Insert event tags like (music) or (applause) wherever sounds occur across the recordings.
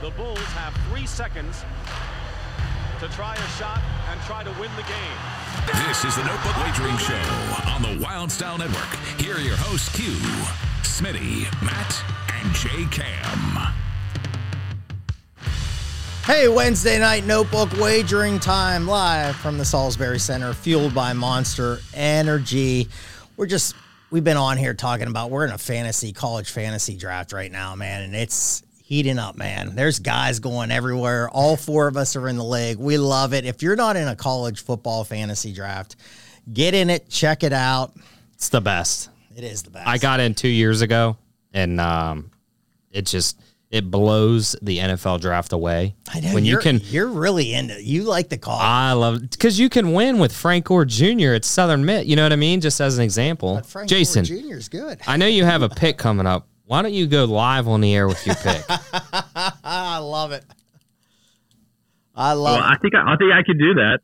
The Bulls have three seconds to try a shot and try to win the game. This is the Notebook Wagering Show on the Wylde Style Network. Here are your hosts, Q, Smitty, Matt, and J Cam. Hey, Wednesday night notebook wagering time live from the Salisbury Center, fueled by Monster Energy. We're just, we've been on here talking about, we're in a fantasy, college fantasy draft right now, man, and it's heating up, man. There's guys going everywhere. All four of us are in the league. We love it. If you're not in a college football fantasy draft, get in it, check it out. It's the best. It is the best. I got in two years ago, and um, it just it blows the NFL draft away. I know when you can. you're really into. You like the call. I love because you can win with Frank Gore Jr. at Southern Miss. You know what I mean? Just as an example, Jason. Gore Jr. is good. I know you have a pick coming up. Why don't you go live on the air with your pick? (laughs) I love it. I love Well, it. I think I, I think I could do that.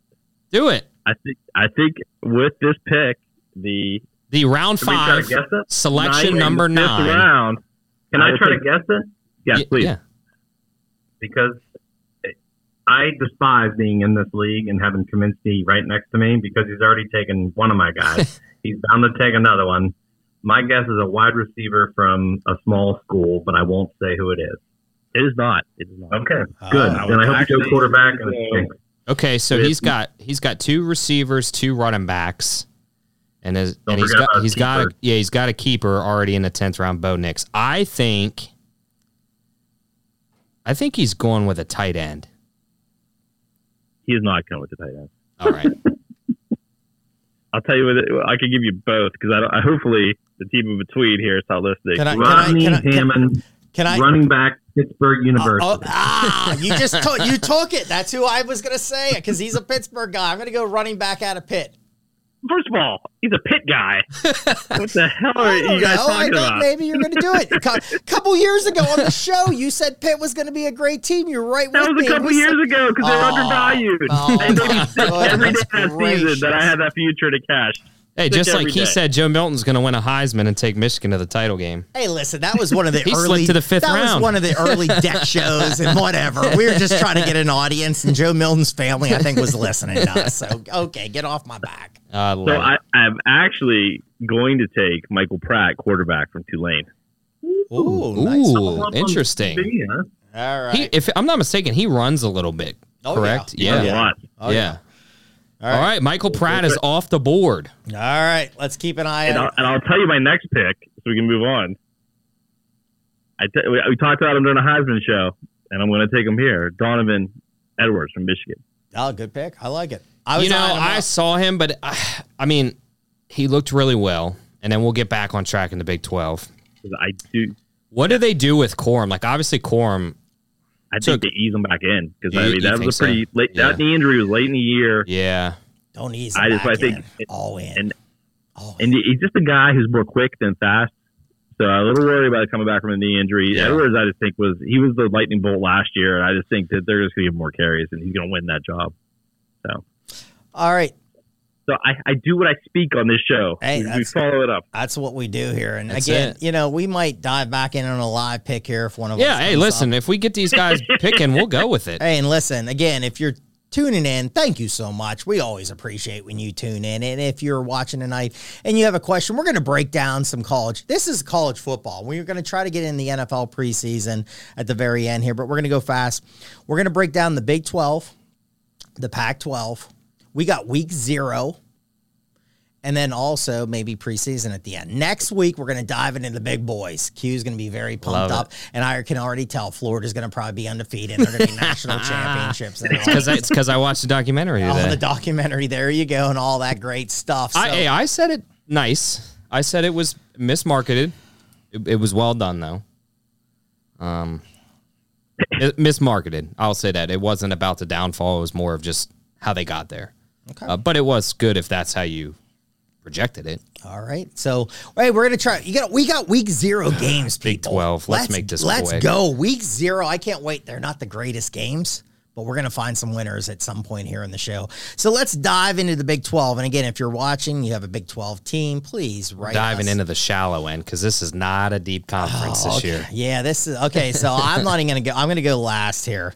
Do it. I think I think with this pick, the The round Can we try to five selection ninth number and fifth nine. round. Can I, I try to guess it? Yes, Y- please. Yeah. because I despise being in this league and having Kaminsky right next to me because he's already taken one of my guys. (laughs) he's bound to take another one. My guess is a wide receiver from a small school, but I won't say who it is. It is not. It is not. Okay, Ah. good. I then I hope you go actually- quarterback and it stinks. Okay, so he's got he's got two receivers, two running backs, and his, and he's forget got about he's got a, keeper. yeah he's got a keeper already in the tenth round. Bo Nix. I think. I think he's going with a tight end. He is not going with the tight end. All right. (laughs) I'll tell you what. I could give you both because I, don't, I hopefully the team in between here is not listening. Can I? Can I? Rodney Can I? Can, Hammond, can I running back, Pittsburgh University. Oh, ah, you (laughs) just took you took it. That's who I was gonna say because he's a Pittsburgh guy. I'm gonna go running back out of Pitt. First of all, he's a pit guy. (laughs) what the hell are you guys know. I talking thought about? maybe you're gonna do it. A couple years ago on the show, you said Pitt was gonna be a great team. You're right That with was me. a couple We years said- ago because they're Oh, undervalued. oh and they every day that season that I had that future to cash. Hey, just like he day. said, Joe Milton's going to win a Heisman and take Michigan to the title game. Hey, listen, that was one of the (laughs) He early to the fifth that was one of the early deck (laughs) shows and whatever. We were just trying to get an audience, and Joe Milton's family, I think, was listening to us. So okay, get off my back. Uh, so, I, I'm actually going to take Michael Pratt, quarterback from Tulane. Ooh, nice. Ooh, interesting. Yeah. All right. He, if I'm not mistaken, he runs a little bit. Oh, correct? yeah. Runs Yeah. a lot. Oh, yeah. All All right. right. Michael Pratt is off the board. All right. Let's keep an eye And I'll, and I'll tell you my next pick so we can move on. I t- we, we talked about him during the Heisman show, and I'm going to take him here. Donovan Edwards from Michigan. Oh, good pick. I like it. I was You know, I up. saw him, but uh, I mean, he looked really well. And then we'll get back on track in the Big Twelve. I do. What do they do with Corum? Like, obviously, Corum, I So- think they ease him back in because I mean that was a pretty so? late. Yeah. That knee injury was late in the year, yeah. don't ease I him just- back I think in. it- all in. and- all and he's just a guy who's more quick than fast. So I'm a little worried about coming back from a knee injury. Yeah. Edwards, I just think was he was the lightning bolt last year, and I just think that they're just going to give him more carries, and he's going to win that job. So, all right. So I, I do what I speak on this show. Hey, we, we follow it up. That's what we do here. And That's again, it. you know, we might dive back in on a live pick here if one of us. Yeah. Hey, listen, up. if we get these guys (laughs) picking, we'll go with it. Hey, and listen, again, if you're tuning in, thank you so much. We always appreciate when you tune in. And if you're watching tonight and you have a question, we're going to break down some college. This is college football. We're going to try to get in the NFL preseason at the very end here, but we're going to go fast. We're going to break down the Big 12, the Pac 12. We got week zero. And then also maybe preseason at the end. Next week, we're going to dive into the big boys. Q's going to be very pumped Love it. up. And I can already tell Florida's going to probably be undefeated. They're going to be national (laughs) championships. It's because I watched the documentary Oh, today. the documentary. There you go, and all that great stuff. So, I, hey, I said it nice. I said it was mismarketed. It, it was well done though. Um, it, mismarketed. I'll say that it wasn't about the downfall. It was more of just how they got there. Okay. Uh, but it was good if that's how you projected it. all right. So, hey, we're gonna try. You got we got week zero (sighs) games. Big people. 12. Let's make this Let's quick. go. Week zero. I can't wait. They're not the greatest games, but we're going to find some winners at some point here in the show. So let's dive into the Big 12. And again, if you're watching, you have a Big 12 team, please write Diving us. into the shallow end because this is not a deep conference Oh, this okay. year. Yeah, this is okay. So (laughs) I'm not even gonna go. I'm gonna go last here.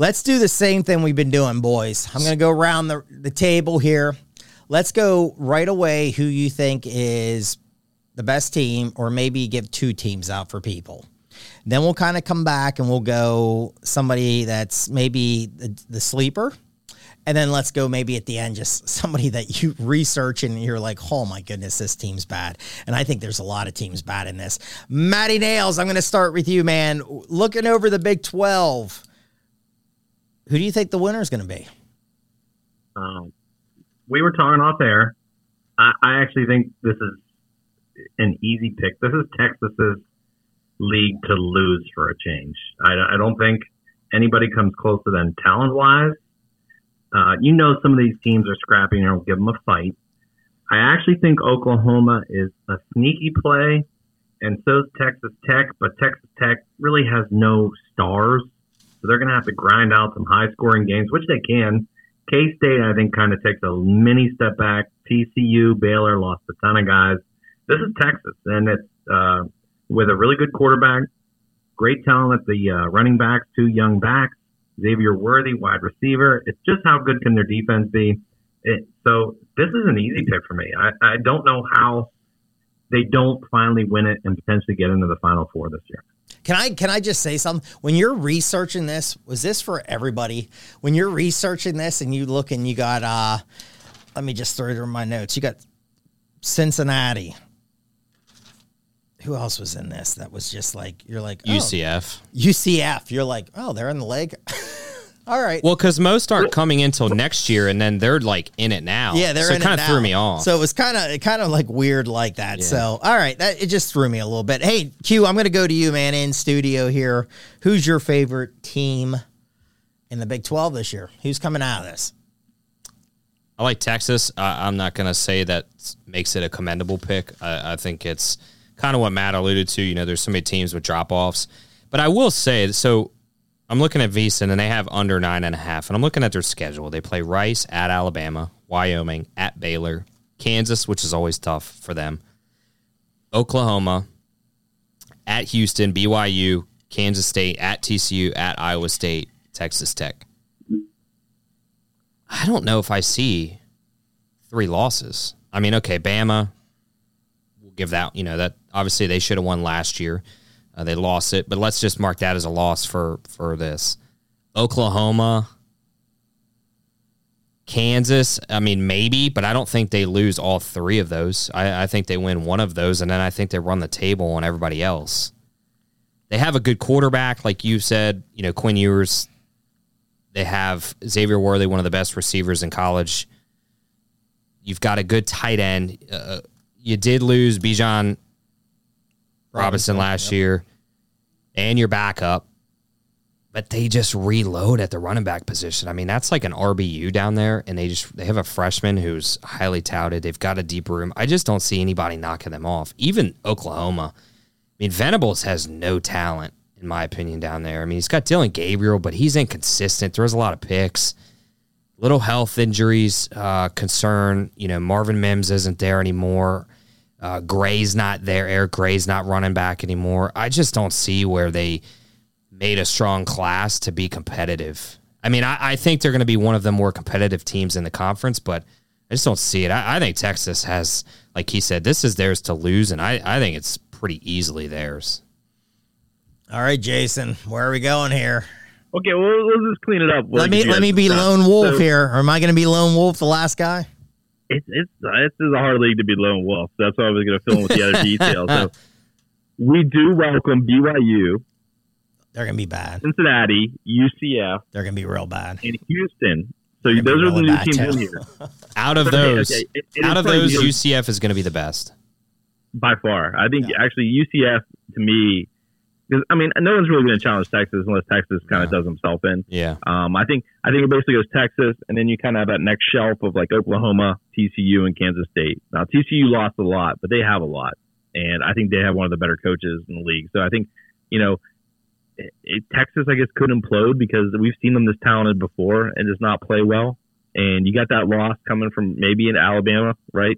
Let's do the same thing we've been doing, boys. I'm gonna go around the the table here. Let's go right away. Who you think is the best team, or maybe give two teams out for people. Then we'll kind of come back and we'll go somebody that's maybe the, the sleeper. And then let's go maybe at the end, just somebody that you research and you're like, oh my goodness, this team's bad. And I think there's a lot of teams bad in this. Matty Nails, I'm going to start with you, man. Looking over the Big 12, who do you think the winner is going to be? Um, we were talking off air. I, I actually think this is an easy pick. This is Texas's league to lose for a change. I, I don't think anybody comes close to them talent wise. Uh, you know, some of these teams are scrapping and will give them a fight. I actually think Oklahoma is a sneaky play, and so is Texas Tech, but Texas Tech really has no stars. So they're going to have to grind out some high scoring games, which they can. K State, I think, kind of takes a mini step back. TCU, Baylor lost a ton of guys. This is Texas, and it's uh, with a really good quarterback, great talent at the uh, running backs, two young backs, Xavier Worthy, wide receiver. It's just how good can their defense be? It, so this is an easy pick for me. I, I don't know how they don't finally win it and potentially get into the Final Four this year. Can I can I just say something? When you're researching this, was this for everybody? When you're researching this and you look and you got uh let me just throw it in my notes. You got Cincinnati. Who else was in this that was just like you're like oh, UCF. UCF. You're like, oh, they're in the leg. (laughs) All right. Well, because most aren't coming until next year, and then they're like in it now. Yeah, they're so in it kind of threw me off. So it was kind of kind of like weird like that. Yeah. So all right, that it just threw me a little bit. Hey, Q, I'm going to go to you, man, in studio here. Who's your favorite team in the Big 12 this year? Who's coming out of this? I like Texas. I, I'm not going to say that makes it a commendable pick. I, I think it's kind of what Matt alluded to. You know, there's so many teams with drop offs, but I will say so. I'm looking at VSiN and they have under nine and a half, and I'm looking at their schedule. They play Rice at Alabama, Wyoming at Baylor, Kansas, which is always tough for them, Oklahoma at Houston, BYU, Kansas State at TCU, at Iowa State, Texas Tech. I don't know if I see three losses. I mean, okay, Bama, we'll give that, you know, that obviously they should have won last year. Uh, they lost it, but let's just mark that as a loss for for this. Oklahoma, Kansas, I mean, maybe, but I don't think they lose all three of those. I, I think they win one of those, and then I think they run the table on everybody else. They have a good quarterback, like you said, you know, Quinn Ewers. They have Xavier Worthy, one of the best receivers in college. You've got a good tight end. Uh, you did lose Bijan Robinson last year, and your backup, but they just reload at the running back position. I mean, that's like an RBU down there, and they just they have a freshman who's highly touted. They've got a deep room. I just don't see anybody knocking them off. Even Oklahoma. I mean, Venables has no talent in my opinion down there. I mean, he's got Dillon Gabriel, but he's inconsistent. Throws a lot of picks. Little health injuries uh, concern. You know, Marvin Mims isn't there anymore. Uh, Gray's not there. Eric Gray's not running back anymore. I just don't see where they made a strong class to be competitive. I mean, I, I think they're going to be one of the more competitive teams in the conference, but I just don't see it. I, I think Texas has, like he said, this is theirs to lose, and I, I think it's pretty easily theirs. All right, Jason, where are we going here? Okay, well, let's just clean it up. Let me let me be lone wolf So, here. Or am I going to be lone wolf, the last guy? It's it's this is a hard league to be lone wolf. So that's why I was going to fill in with the other (laughs) details. So we do welcome BYU, They're going to be bad. Cincinnati, UCF, They're going to be real bad. and Houston. So those are the new teams too. in here. (laughs) Out of those, okay, it- it out of those, UCF is going to be the best. by far. I think actually UCF to me, because I mean, no one's really going to challenge Texas unless Texas kind of does himself in. Yeah. Um, I think I think it basically goes Texas, and then you kind of have that next shelf of like Oklahoma, TCU, and Kansas State. Now TCU lost a lot, but they have a lot, and I think they have one of the better coaches in the league. So I think you know it, Texas, I guess, could implode because we've seen them this talented before and just not play well. And you got that loss coming from maybe in Alabama, right?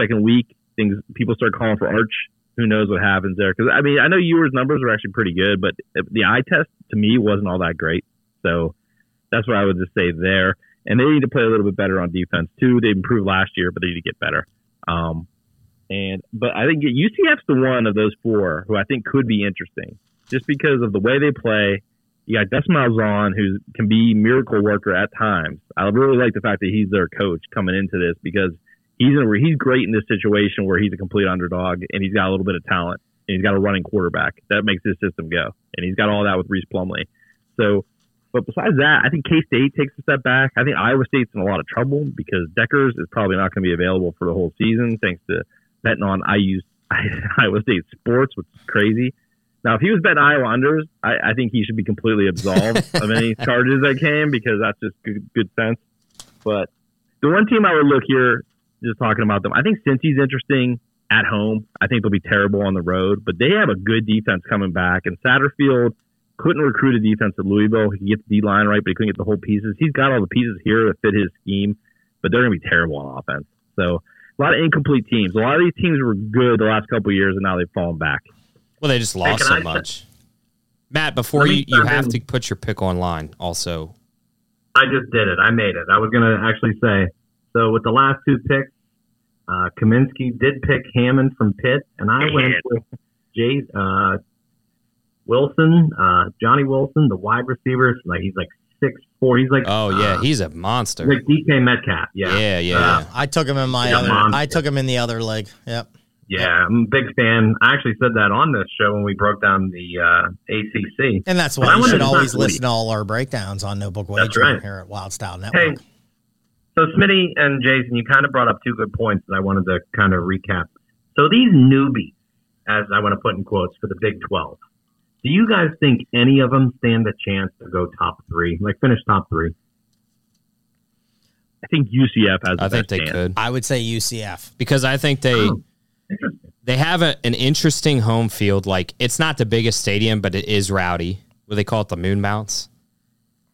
Second week, things people start calling for Arch. Who knows what happens there? Because I mean, I know Ewers' numbers were actually pretty good, but the eye test to me wasn't all that great. So that's what I would just say there. And they need to play a little bit better on defense too. They improved last year, but they need to get better. Um, and but I think UCF's the one of those four who I think could be interesting, just because of the way they play. You got Gus Malzahn, who can be miracle worker at times. I really like the fact that he's their coach coming into this because he's in, he's great in this situation where he's a complete underdog and he's got a little bit of talent and he's got a running quarterback that makes his system go, and he's got all that with Rhys Plumlee. So but besides that, I think K State takes a step back. I think Iowa State's in a lot of trouble because Dekkers is probably not going to be available for the whole season, thanks to betting on I use (laughs) Iowa State sports, which is crazy. Now, if he was betting Iowa unders, I, I think he should be completely absolved of any (laughs) charges that came because that's just good, good sense. But the one team I would look here, just talking about them, I think Cincy's interesting at home. I think they'll be terrible on the road, but they have a good defense coming back, and Satterfield – couldn't recruit a defense at Louisville. He could get the D line right, but he couldn't get the whole pieces. He's got all the pieces here to fit his scheme, but they're going to be terrible on offense. So a lot of incomplete teams. A lot of these teams were good the last couple years, and now they've fallen back. Well, they just lost hey, so I much. Matt, before you, you have to put your pick online also. I just did it. I made it. I was going to actually say, so with the last two picks, uh, Kaminsky did pick Hammond from Pitt, and I went with Jay, uh, Wilson, uh, Johnny Wilson, the wide receiver. Like he's like six four. He's like oh yeah, uh, he's a monster. Like DK Metcalf. Yeah, yeah, yeah. Uh, I took him in my other. I took him in the other leg. Yep. Yeah, I'm a big fan. I actually said that on this show when we broke down the uh, ACC. And that's why you should always listen to all our breakdowns on Notebook Wagering right. here at Wylde Style Network. Hey, so Smitty and Jason, you kind of brought up two good points that I wanted to kind of recap. So these newbies, as I want to put in quotes for the Big 12, do you guys think any of them stand a chance to go top three, like finish top three? I think UCF has. I think they chance. could. I would say UCF because I think they oh, they have a, an interesting home field. Like it's not the biggest stadium, but it is rowdy. What they call it, the Moon Bounce.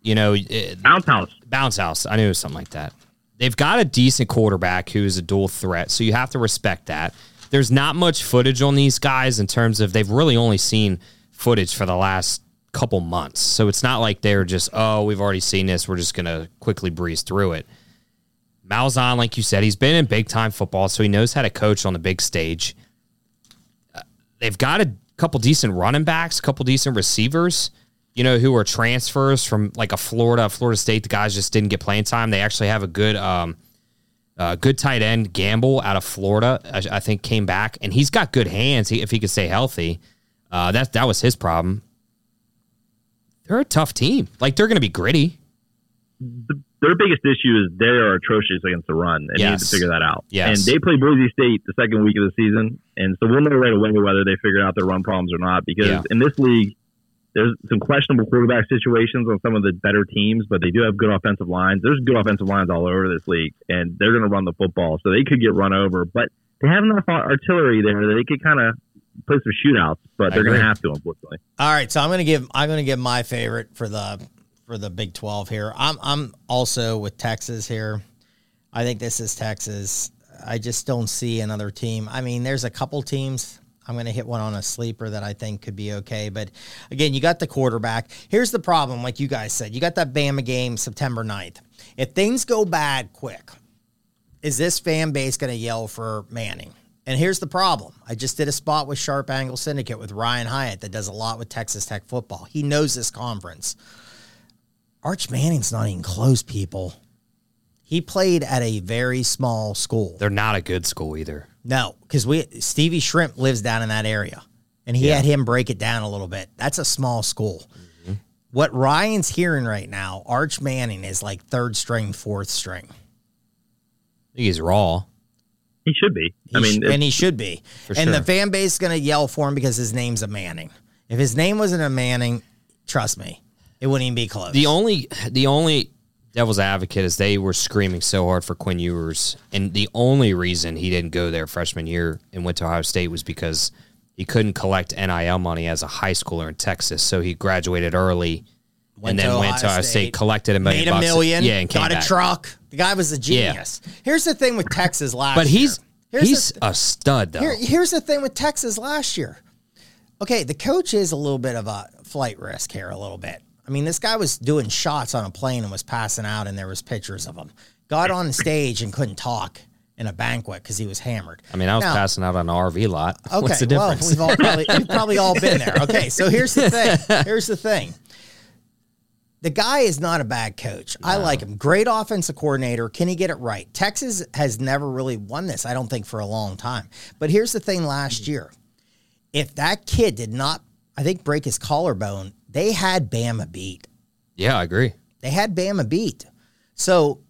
You know, it, bounce house. Bounce house. I knew it was something like that. They've got a decent quarterback who is a dual threat, so you have to respect that. There's not much footage on these guys in terms of they've really only seen footage for the last couple months. So it's not like they're just, oh, we've already seen this. We're just going to quickly breeze through it. Malzahn, like you said, he's been in big time football, so he knows how to coach on the big stage. Uh, they've got a couple decent running backs, a couple decent receivers, you know, who are transfers from like a Florida, Florida State. The guys just didn't get playing time. They actually have a good, um, uh, good tight end Gamble out of Florida. I, I, think came back, and he's got good hands He, if he could stay healthy. Uh, that that was his problem. They're a tough team. Like they're going to be gritty. The, their biggest issue is they are atrocious against the run, and yes. need to figure that out. Yes. And they play Boise State the second week of the season, and so we'll know right away whether they figured out their run problems or not. Because yeah. in this league, there's some questionable quarterback situations on some of the better teams, but they do have good offensive lines. There's good offensive lines all over this league, and they're going to run the football, so they could get run over. But they have enough artillery there that they could kind of play some shootouts, but they're going to have to, unfortunately. All right, so I'm going to give I'm going to give my favorite for the for the Big 12 here. I'm I'm also with Texas here. I think this is Texas. I just don't see another team. I mean, there's a couple teams. I'm going to hit one on a sleeper that I think could be okay. But again, you got the quarterback. Here's the problem, like you guys said, you got that Bama game September 9th. If things go bad quick, is this fan base going to yell for Manning? And here's the problem. I just did a spot with Sharp Angle Syndicate with Ryan Hyatt that does a lot with Texas Tech football. He knows this conference. Arch Manning's not even close, people. He played at a very small school. They're not a good school either. No, because we Stevie Shrimp lives down in that area. And he yeah. had him break it down a little bit. That's a small school. Mm-hmm. What Ryan's hearing right now, Arch Manning is like third string, fourth string. I think he's raw. He should be. He I mean, sh- and he should be. and sure. the fan base is going to yell for him because his name's a Manning. If his name wasn't a Manning, trust me, it wouldn't even be close. The only, the only devil's advocate is they were screaming so hard for Quinn Ewers, and the only reason he didn't go there freshman year and went to Ohio State was because he couldn't collect NIL money as a high schooler in Texas, so he graduated early and then to went to Ohio State, State, collected a million Made a bucks. million, yeah, and got a back. truck. The guy was a genius. Here's the thing with Texas last But he's Here's he's the, a stud though. here, here's the thing with Texas last year. Okay, the coach is a little bit of a flight risk here, a little bit. I mean, this guy was doing shots on a plane and was passing out, and there was pictures of him. Got on the stage and couldn't talk in a banquet because he was hammered. I mean, I was Now- passing out on an RV lot. (laughs) Okay, What's the well, difference? we've all (laughs) probably, we've probably all been there. Okay, so here's the thing. (laughs) Here's the thing. The guy is not a bad coach. I like him. Great offensive coordinator. Can he get it right? Texas has never really won this, I don't think, for a long time. But here's the thing last year. If that kid did not, I think, break his collarbone, they had Bama beat. yeah, I agree. They had Bama beat. So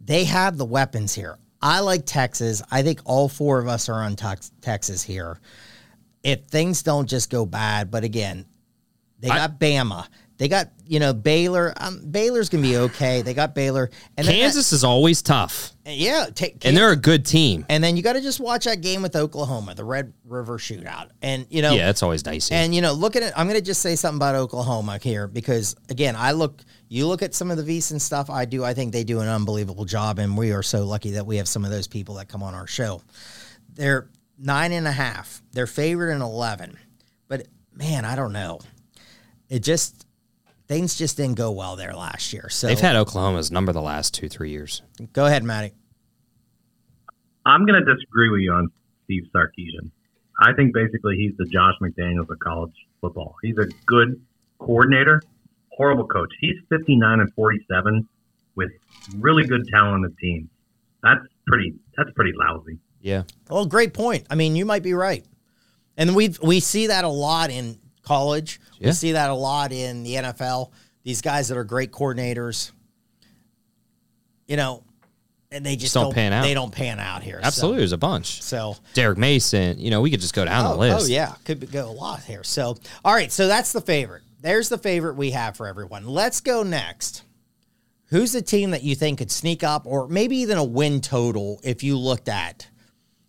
they have the weapons here. I like Texas. I think all four of us are on Tex- Texas here. If things don't just go bad, but again, they I- got Bama. They got, you know, Baylor. Um, Baylor's going to be okay. They got Baylor. And that- Kansas is always tough, yeah. Take, and they're a good team. and then you got to just watch that game with Oklahoma, the Red River Shootout. And, you know, Yeah, it's always dicey. and you know, look at it. I'm going to just say something about Oklahoma here because again, I look. You look at some of the VSiN stuff. I do. I think they do an unbelievable job, and we are so lucky that we have some of those people that come on our show. They're nine and a half. They're favored in eleven, but man, I don't know. It just things just didn't go well there last year. So They've had Oklahoma's number the last two, three years. go ahead, Matty. I'm going to disagree with you on Steve Sarkisian. I think basically he's the Josh McDaniels of college football. He's a good coordinator, horrible coach. He's 59 and 47 with really good talented teams. That's pretty. That's pretty lousy. Yeah. Well, great point. I mean, you might be right, and we we see that a lot in college. Yeah. We see that a lot in the NFL. These guys that are great coordinators, you know, and they just, Just don't pan out. They don't pan out here. So- Absolutely. There's a bunch. So, Derek Mason, you know, we could just go down oh, the list. oh yeah, could be- go a lot here. So, all right, so that's the favorite. There's the favorite we have for everyone. Let's go next. Who's the team that you think could sneak up, or maybe even a win total if you looked at?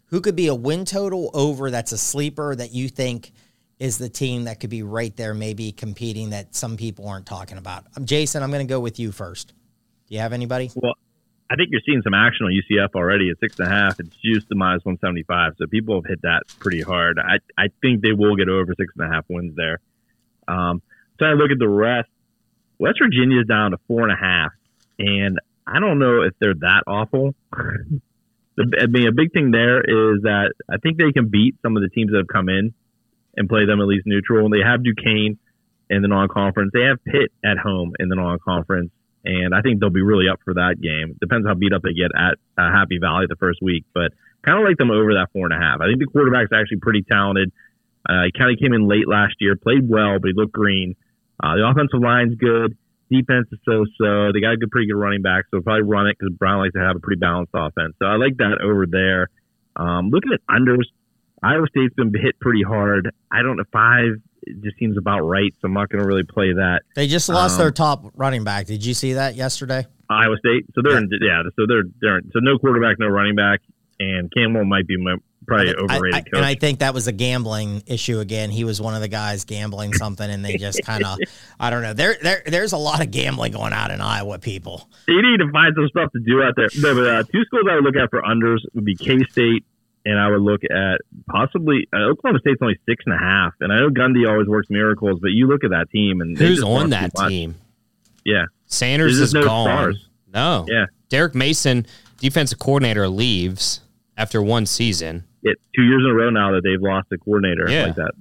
Who could be a win total over that's a sleeper that you think is the team that could be right there, maybe competing that some people aren't talking about? Um, Jason, I'm going to go with you first. Do you have anybody? Well, I think you're seeing some action on UCF already at six and a half. It's juiced to minus 175. So people have hit that pretty hard. I, I think they will get over six and a half wins there. Um, so I look at the rest. West Virginia's down to four and a half. And I don't know if they're that awful. (laughs) I mean, a big thing there is that I think they can beat some of the teams that have come in and play them at least neutral. And They have Duquesne in the non-conference. They have Pitt at home in the non-conference, and I think they'll be really up for that game. Depends how beat up they get at uh, Happy Valley the first week, but kind of like them over that four and a half. I think the quarterback's actually pretty talented. Uh, he kind of came in late last year, played well, but he looked green. Uh, the offensive line's good. Defense is so-so. They got a good, pretty good running back, so probably run it because Brown likes to have a pretty balanced offense. So I like that over there. Um, looking at unders, Iowa State's been hit pretty hard. I don't know five. Just seems about right, so I'm not going to really play that. They just lost Um, their top running back. Did you see that yesterday? Iowa State, so they're in, yeah, so they're they're so no quarterback, no running back, and Campbell might be my, probably I- overrated I- coach. and I think that was a gambling issue again. He was one of the guys gambling something, and they just kind of, (laughs) I don't know. There, there, there's a lot of gambling going on in Iowa. People, you need to find some stuff to do out there. No, but uh, two schools I would look at for unders would be K State, and I would look at possibly uh, Oklahoma State's only six and a half. And I know Gundy always works miracles, but you look at that team and Who's on that team? Yeah, Sanders is no gone. stars. No. Yeah. Derek Mason, defensive coordinator, leaves after one season. it two years in a row now that they've lost a coordinator Yeah. like that.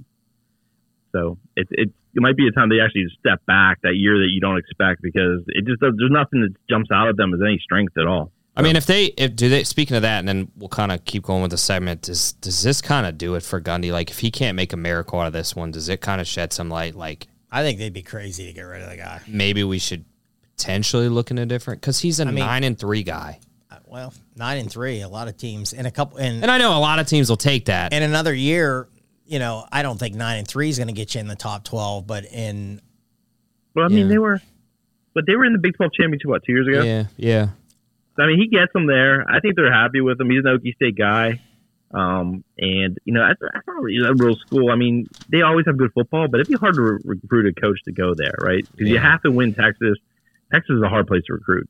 So it, it it might be a time they actually step back that year that you don't expect because it just there's nothing that jumps out at them as any strength at all. I mean, if they, if do they, speaking of that, and then we'll kind of keep going with the segment. Does does this kind of do it for Gundy? Like, if he can't make a miracle out of this one, does it kind of shed some light? Like, I think they'd be crazy to get rid of the guy. maybe we should potentially look in a different because he's a mean- nine and three guy, Uh, Well, nine and three, a lot of teams, in a couple, and and I know a lot of teams will take that. in another year, you know, I don't think nine and three is going to get you in the top twelve, but in Well, I mean Yeah. they were, but they were in the Big Twelve championship what two years ago. yeah, yeah. I mean he gets them there. I think they're happy with him. He's an Okie State guy. Um, and you know that's, that's not really a real school. I mean, they always have good football, but it'd be hard to re- recruit a coach to go there, right? Because you have to win Texas. Texas is a hard place to recruit.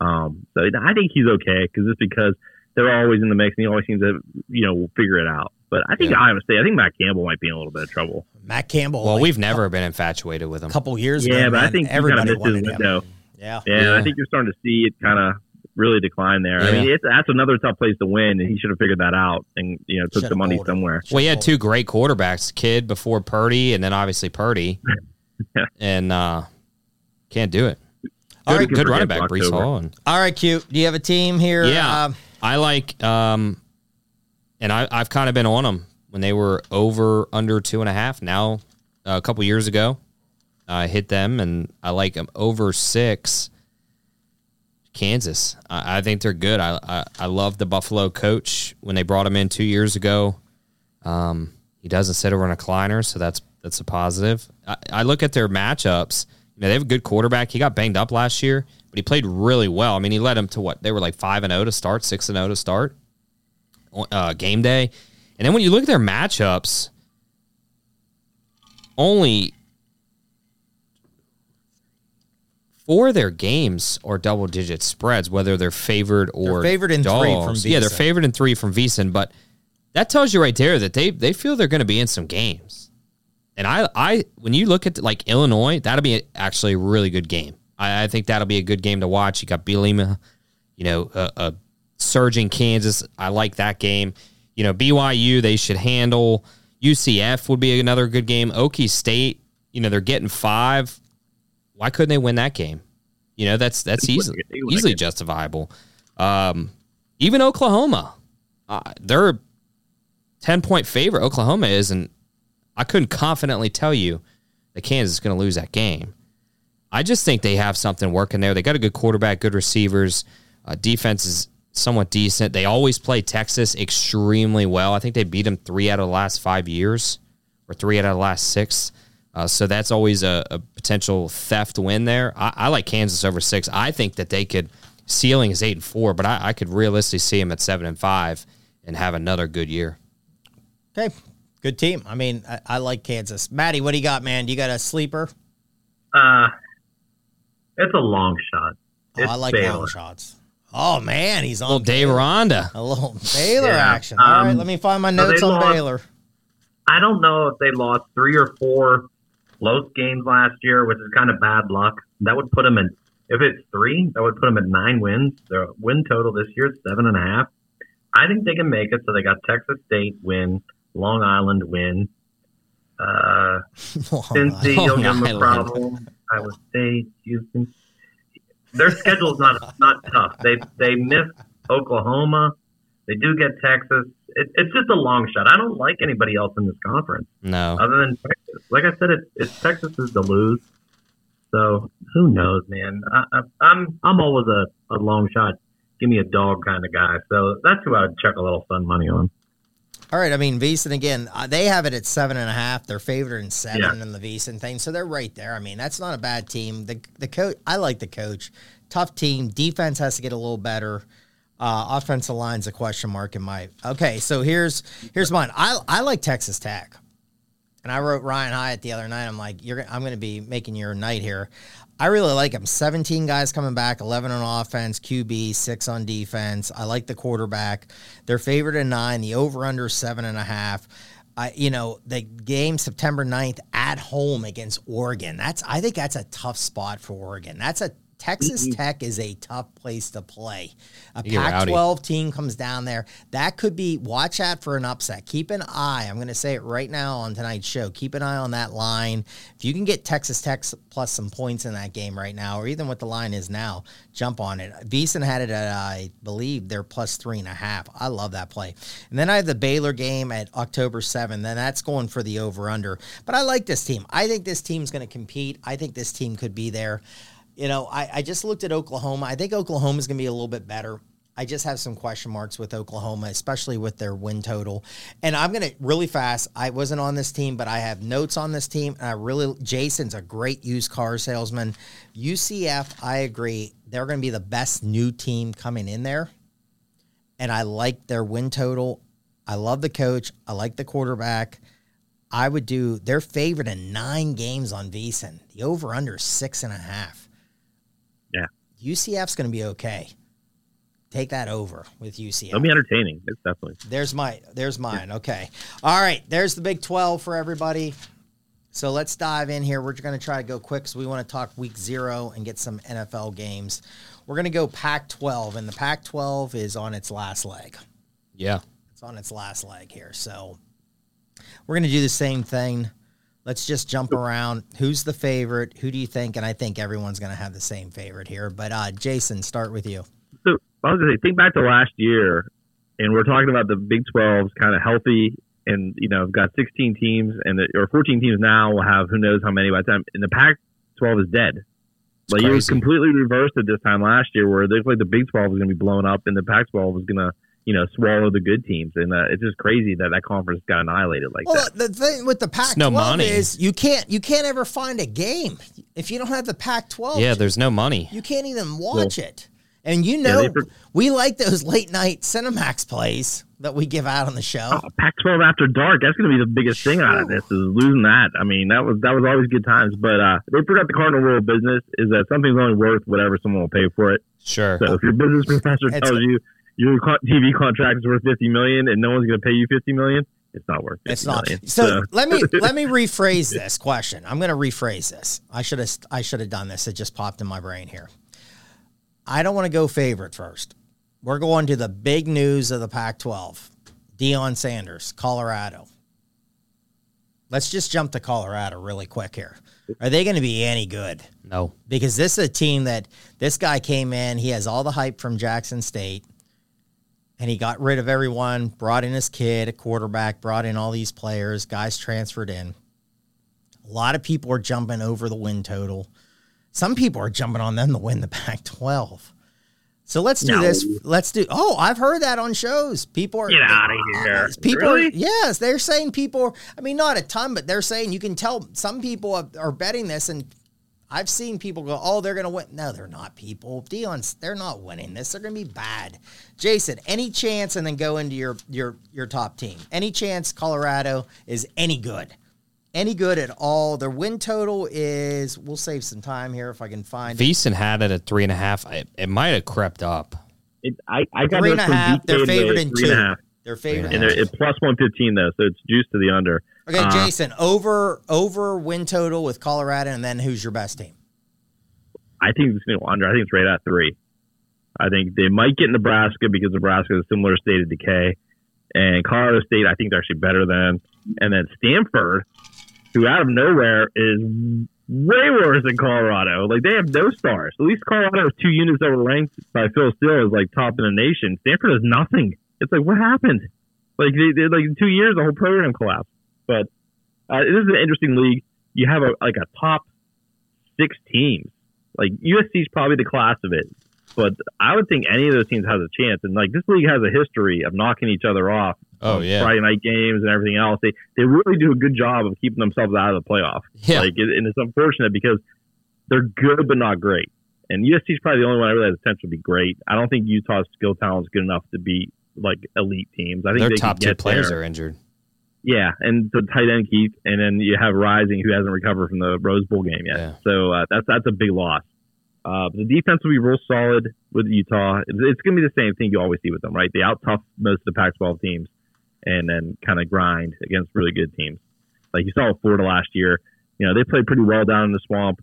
Um, so I think he's okay because just because they're always in the mix and he always seems to you know figure it out. But I think Yeah. Iowa State. I think Matt Campbell might be in a little bit of trouble. Matt Campbell. Well, like, we've never been infatuated with him. a couple years ago. Yeah, but I think he kind everybody of missed his window. Yeah. Yeah, Yeah. I think you're starting to see it kind of really decline there. I mean, it's, that's another tough place to win, and he should have figured that out and you know took Should've the money bowled somewhere. Well, he had two great quarterbacks, Kid before Purdy, and then obviously Purdy, (laughs) Yeah. and uh, can't do it. All Good, right, good good running back, for Breece Hall. And, All right, cute. Do you have a team here? yeah, Um, I like, um, and I, I've kind of been on them when they were over under two and a half. Now, uh, a couple years ago, I hit them, and I like them over six. Kansas, I, I think they're good. I, I I love the Buffalo coach when they brought him in two years ago. Um, he doesn't sit over in a recliner, so that's that's a positive. I, I look at their matchups. You know, they have a good quarterback. He got banged up last year, but he played really well. I mean, he led them to what they were like five and zero to start, six and zero to start, uh, game day. And then when you look at their matchups, only four of their games are double digit spreads, whether they're favored or They're favored in three from dogs. Yeah, they're favored in three from VSiN, but that tells you right there that they they feel they're going to be in some games. And I I when you look at like Illinois, that'll be actually a really good game. I, I think that'll be a good game to watch. You got Bielema, you know, uh, uh, a, a surging Kansas. I like that game. You know, BYU they should handle. UCF would be another good game. Okie State, you know, they're getting five. Why couldn't they win that game? You know, that's that's easily get- they would easily justifiable. Um, even Oklahoma, uh, they're ten point favorite. Oklahoma is, and I couldn't confidently tell you that Kansas is going to lose that game. I just think they have something working there. They got a good quarterback, good receivers. Uh, defense is somewhat decent. They always play Texas extremely well. I think they beat them three out of the last five years, or three out of the last six. Uh, so that's always a, a potential theft win there. I, I like Kansas over six. I think that they could ceiling is eight and four, but I, I could realistically see them at seven and five and have another good year. okay. Good team. I mean, I, I like Kansas. Maddie, what do you got, man? Do you got a sleeper? Uh, it's a long shot. Oh, I like Baylor. long shots. Oh man, he's on Little Dave Ronda. A little Baylor Yeah. action. All right, Um, let me find my notes they on lost- Baylor. I don't know if they lost three or four close games last year, which is kind of bad luck. That would put them in. If it's three, that would put them at nine wins. Their win total this year is seven and a half. I think they can make it. So they got Texas State win, Long Island win, uh, (laughs) Cincy, you'll give them a problem. Iowa State, Houston. Their schedule's not not tough. They they miss Oklahoma. They do get Texas. It, it's just a long shot. I don't like anybody else in this conference No. other than Texas. Like I said, it, it's Texas is to lose. So who knows, man? I, I, I'm I'm always a, a long shot. Give me a dog kind of guy. So that's who I would chuck a little fun money on. All right, I mean VSiN again. Uh, they have it at seven and a half. They're favored in seven Yeah. in the VSiN thing, so they're right there. I mean, that's not a bad team. The the coach, I like the coach. Tough team. Defense has to get a little better. Uh, offensive line's a question mark in my. Okay, so here's here's mine. I I like Texas Tech, and I wrote Ryan Hyatt the other night. I'm like, you're I'm going to be making your night here. I really like him. 17 guys coming back, 11 on offense, QB, six on defense. I like the quarterback. They're favored at nine. The over under seven and a half. I, you know, the game September 9th at home against Oregon. That's I think that's a tough spot for Oregon. That's a Texas Tech is a tough place to play. A rowdy. Pac-12 team comes down there. That could be watch out for an upset. Keep an eye. I'm going to say it right now on tonight's show. Keep an eye on that line. If you can get Texas Tech plus some points in that game right now, or even what the line is now, jump on it. VSiN had it at I believe they're plus three and a half. I love that play. And then I have the Baylor game at October 7th. Then that's going for the over under. But I like this team. I think this team's going to compete. I think this team could be there. You know, I, I just looked at Oklahoma. I think Oklahoma is going to be a little bit better. I just have some question marks with Oklahoma, especially with their win total. And I'm going to really fast. I wasn't on this team, but I have notes on this team. And I really, Jason's a great used car salesman. UCF, I agree. They're going to be the best new team coming in there. And I like their win total. I love the coach. I like the quarterback. I would do. They're favored in nine games on VSiN. The over under six and a half. Yeah. UCF's going to be okay. Take that over with UCF. It'll be entertaining. It's definitely. There's my there's mine. Okay. All right. There's the Big 12 for everybody. So let's dive in here. We're going to try to go quick because we want to talk week zero and get some NFL games. We're going to go Pac 12, and the Pac 12 is on its last leg. Yeah. It's on its last leg here. So we're going to do the same thing. Let's just jump around. Who's the favorite? Who do you think? And I think everyone's going to have the same favorite here. But uh, Jason, start with you. So I was gonna say, think back to last year, and we're talking about the Big 12's kind of healthy, and you know, got 16 teams, and the, or 14 teams now will have who knows how many by the time, and the Pac-12 is dead. Like it was completely reversed at this time last year, where it looked like the Big 12 was going to be blown up, and the Pac-12 was going to, you know, swallow the good teams, and uh, it's just crazy that that conference got annihilated like Well, that. the thing with the Pac-12 no money. is you can't you can't ever find a game if you don't have the Pac-12. Yeah, there's no money. you can't even watch it. And you know, they for- we like those late night Cinemax plays that we give out on the show. Oh, Pac-12 after dark. That's going to be the biggest thing out of this is losing that. I mean, that was that was always good times. But uh, they forgot the cardinal rule of business is that something's only worth whatever someone will pay for it. Sure. So if your business professor tells you your TV contract is worth 50 million and no one's going to pay you 50 million, it's not worth. It's not. million. So let me (laughs) let me rephrase this question. I'm going to rephrase this. I should have I should have done this. It just popped in my brain here. I don't want to go favorite first. We're going to the big news of the Pac-12. Deion Sanders, Colorado. Let's just jump to Colorado really quick here. Are they going to be any good? No. because this is a team that this guy came in. He has all the hype from Jackson State, and he got rid of everyone. Brought in his kid, a quarterback. Brought in all these players. Guys transferred in. A lot of people are jumping over the win total. Some people are jumping on them to win the (laughs) Pac-12. So let's do No. this. Let's do. Oh, I've heard that on shows. People are Get of here. People, are, yes, they're saying people. I mean, not a ton, but they're saying you can tell some people are, are betting this, and I've seen people go, "Oh, they're going to win." No, they're not. People, Deion's, they're not winning this. They're going to be bad. Jason, any chance, and then go into your your your top team. Any chance Colorado is any good? Any good at all? Their win total is. We'll save some time here if I can find. it. VSiN had it at three and a half. It, it might have crept up. It, I, I got Three those and a from half. Deep They're favored in three two. and a half. They're favored. and they're plus 115 though, so it's juice to the under. Okay, Uh, Jason, over over win total with Colorado, and then who's your best team? I think it's going to under. I think it's right at three. I think they might get Nebraska because Nebraska is a similar state of decay, and Colorado State I think they're actually better than, and then Stanford, who out of nowhere is way worse than Colorado. Like they have no stars. At least Colorado has two units that were ranked by Phil Steele as like top in the nation. Stanford has nothing. It's like what happened? Like they, they like in two years the whole program collapsed. But uh, is an interesting league. You have a like a top six teams. Like USC is probably the class of it, but I would think any of those teams has a chance. And like this league has a history of knocking each other off. Oh, yeah. Friday night games and everything else. They they really do a good job of keeping themselves out of the playoff. Yeah. Like it, and it's unfortunate because they're good but not great. And USC is probably the only one that really has potential to be great. I don't think Utah's skill talent is good enough to beat like elite teams. I think Their top two players there. are injured. Yeah, and the tight end Keith, and then you have Rising, who hasn't recovered from the Rose Bowl game yet. Yeah. So uh, that's that's a big loss. Uh, the defense will be real solid with Utah. It's, it's going to be the same thing you always see with them, right? They out tough most of the Pac-12 teams, and then kind of grind against really good teams. Like you saw with Florida last year, you know they played pretty well down in the swamp,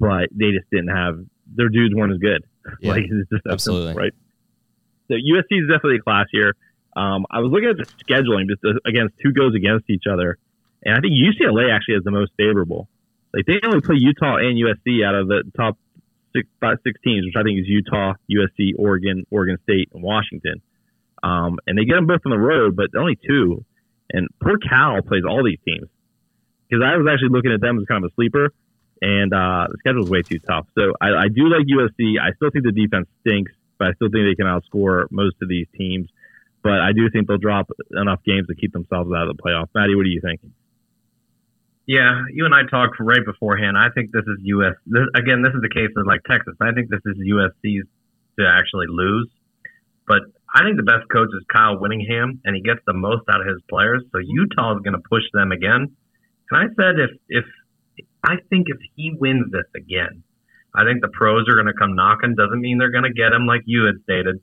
but they just didn't have their dudes weren't as good. (laughs) Yeah, like it's just that simple, absolutely. right. So USC is definitely a class here. Um, I was looking at the scheduling just uh, against who goes against each other, and I think UCLA actually is the most favorable. Like they only play Utah and USC out of the top six, five, six teams, which I think is Utah, USC, Oregon, Oregon State, and Washington. Um, and they get them both on the road, but only two. And poor Cal plays all these teams because I was actually looking at them as kind of a sleeper, and uh, the schedule is way too tough. So I, I do like USC. I still think the defense stinks, but I still think they can outscore most of these teams. But I do think they'll drop enough games to keep themselves out of the playoff. Maddie, what do you think? Yeah, you and I talked right beforehand. I think this is US. This, again, this is the case of like Texas. I think this is USC's to actually lose, but I think the best coach is Kyle Whittingham, and he gets the most out of his players. So Utah is going to push them again. And I said if if I think if he wins this again, I think the pros are going to come knocking. Doesn't mean they're going to get him like you had stated.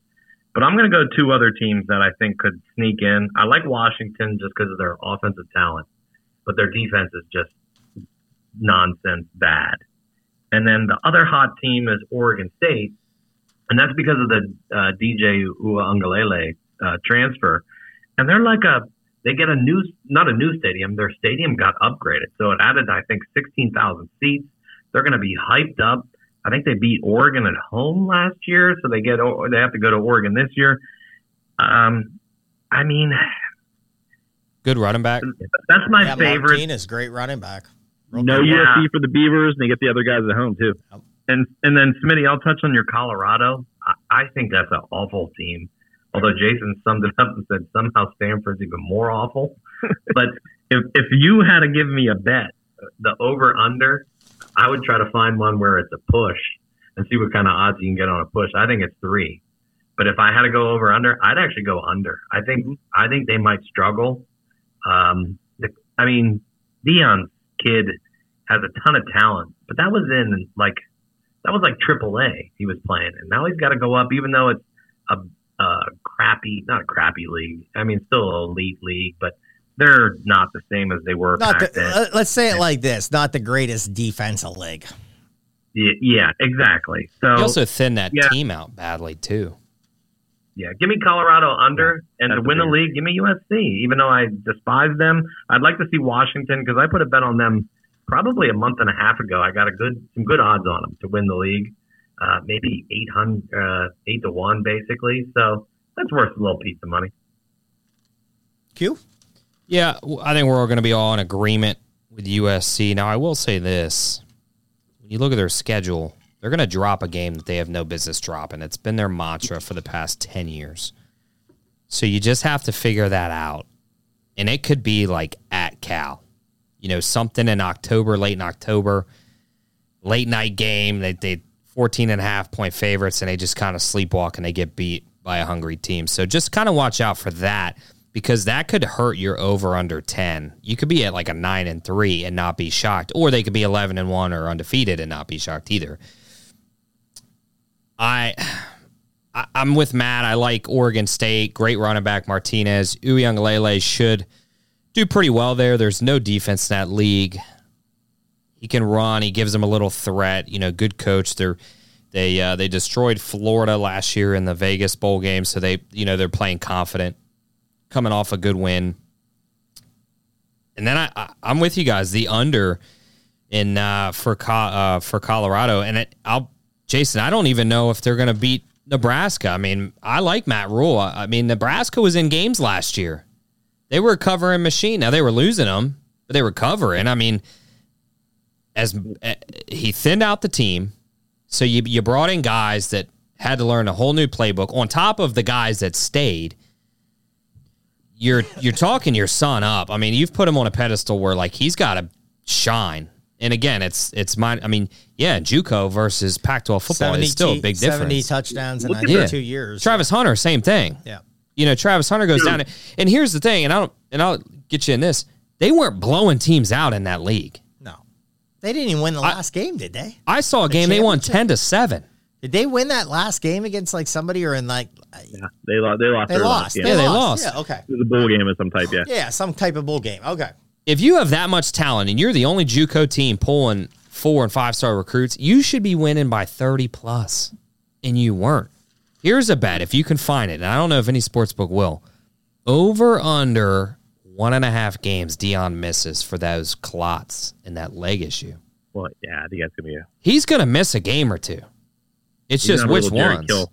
But I'm going to go two other teams that I think could sneak in. I like Washington just because of their offensive talent, but their defense is just nonsense bad. And then the other hot team is Oregon State, and that's because of the uh, DJ Uiagalelei uh, transfer. And they're like a they get a new not a new stadium. Their stadium got upgraded, so it added I think sixteen thousand seats. They're going to be hyped up. I think they beat Oregon at home last year, so they get they have to go to Oregon this year. Um, I mean, Good running back. that's my yeah, favorite. Martinez, great running back. Real No good. Yeah. USC for the Beavers, and they get the other guys at home too. And and then Smitty, I'll touch on your Colorado. I, I think that's an awful team. Although Jason summed it up and said somehow Stanford's even more awful. (laughs) but if if you had to give me a bet, the over under, I would try to find one where it's a push and see what kind of odds you can get on a push. I think it's three. But if I had to go over under, I'd actually go under. I think I think they might struggle. Um, the, I mean, Deion's kid has a ton of talent, but that was in like that was like AAA he was playing, and now he's got to go up, even though it's a, a crappy, not a crappy league. I mean, still an elite league, but they're not the same as they were Not back the, then. uh, let's say it like this: not the greatest defensive league. yeah, yeah, exactly. So He also thinned that yeah. team out badly too. Yeah, give me Colorado under, and to win the big- league, give me USC. Even though I despise them, I'd like to see Washington because I put a bet on them probably a month and a half ago. I got a good some good odds on them to win the league, uh, maybe eight hundred, uh, eight to one, basically. So that's worth a little piece of money. Q. Yeah, I think we're all going to be all in agreement with USC. Now, I will say this: when you look at their schedule, they're going to drop a game that they have no business dropping. It's been their mantra for the past ten years. So you just have to figure that out, and it could be like at Cal, you know, something in October, late in October, late night game. They they 14 and a half point favorites, and they just kind of sleepwalk and they get beat by a hungry team. So just kind of watch out for that because that could hurt your over under 10. You could be at like a 9 and 3 and not be shocked, or they could be 11 and 1 or undefeated and not be shocked either. I. I'm with Matt. I like Oregon State. Great running back Martinez. Uiagalelei should do pretty well there. There's no defense in that league. He can run. He gives them a little threat. You know, good coach. They're they uh, they destroyed Florida last year in the Vegas bowl game, so they you know they're playing confident, coming off a good win. And then I, I I'm with you guys. The under in uh, for uh, for Colorado, and it, I'll Jason. I don't even know if they're going to beat Nebraska. I mean, I like Matt Rhule. I I mean, Nebraska was in games last year. They were a covering machine. Now they were losing them, but they were covering. I mean, as uh, he thinned out the team, so you you brought in guys that had to learn a whole new playbook on top of the guys that stayed. You're you're talking your son up. I mean, you've put him on a pedestal where like he's got to shine. And again, it's it's my. I mean, yeah, JUCO versus Pac-12 football is still a t- big 70 difference. touchdowns in Look I at think that. two years. Travis Hunter, same thing. Yeah. You know, Travis Hunter goes down, and here's the thing, and I don't, and I'll get you in this. They weren't blowing teams out in that league. No. They didn't even win the last game, did they? I saw a game they won ten to seven. Did they win that last game against like somebody or in like Yeah, they lost. They lost. they lost? last game. Yeah, they lost. Yeah, okay. It was a bowl game of some type. Yeah. Yeah, some type of bowl game. Okay. If you have that much talent and you're the only JUCO team pulling four and five star recruits, you should be winning by thirty plus, and you weren't. Here's a bet if you can find it, and I don't know if any sports book will. Over under one and a half games Deion misses for those clots and that leg issue. Well, yeah, I think that's gonna be a. He's gonna miss a game or two. It's He's just gonna have a which little ones. Kill.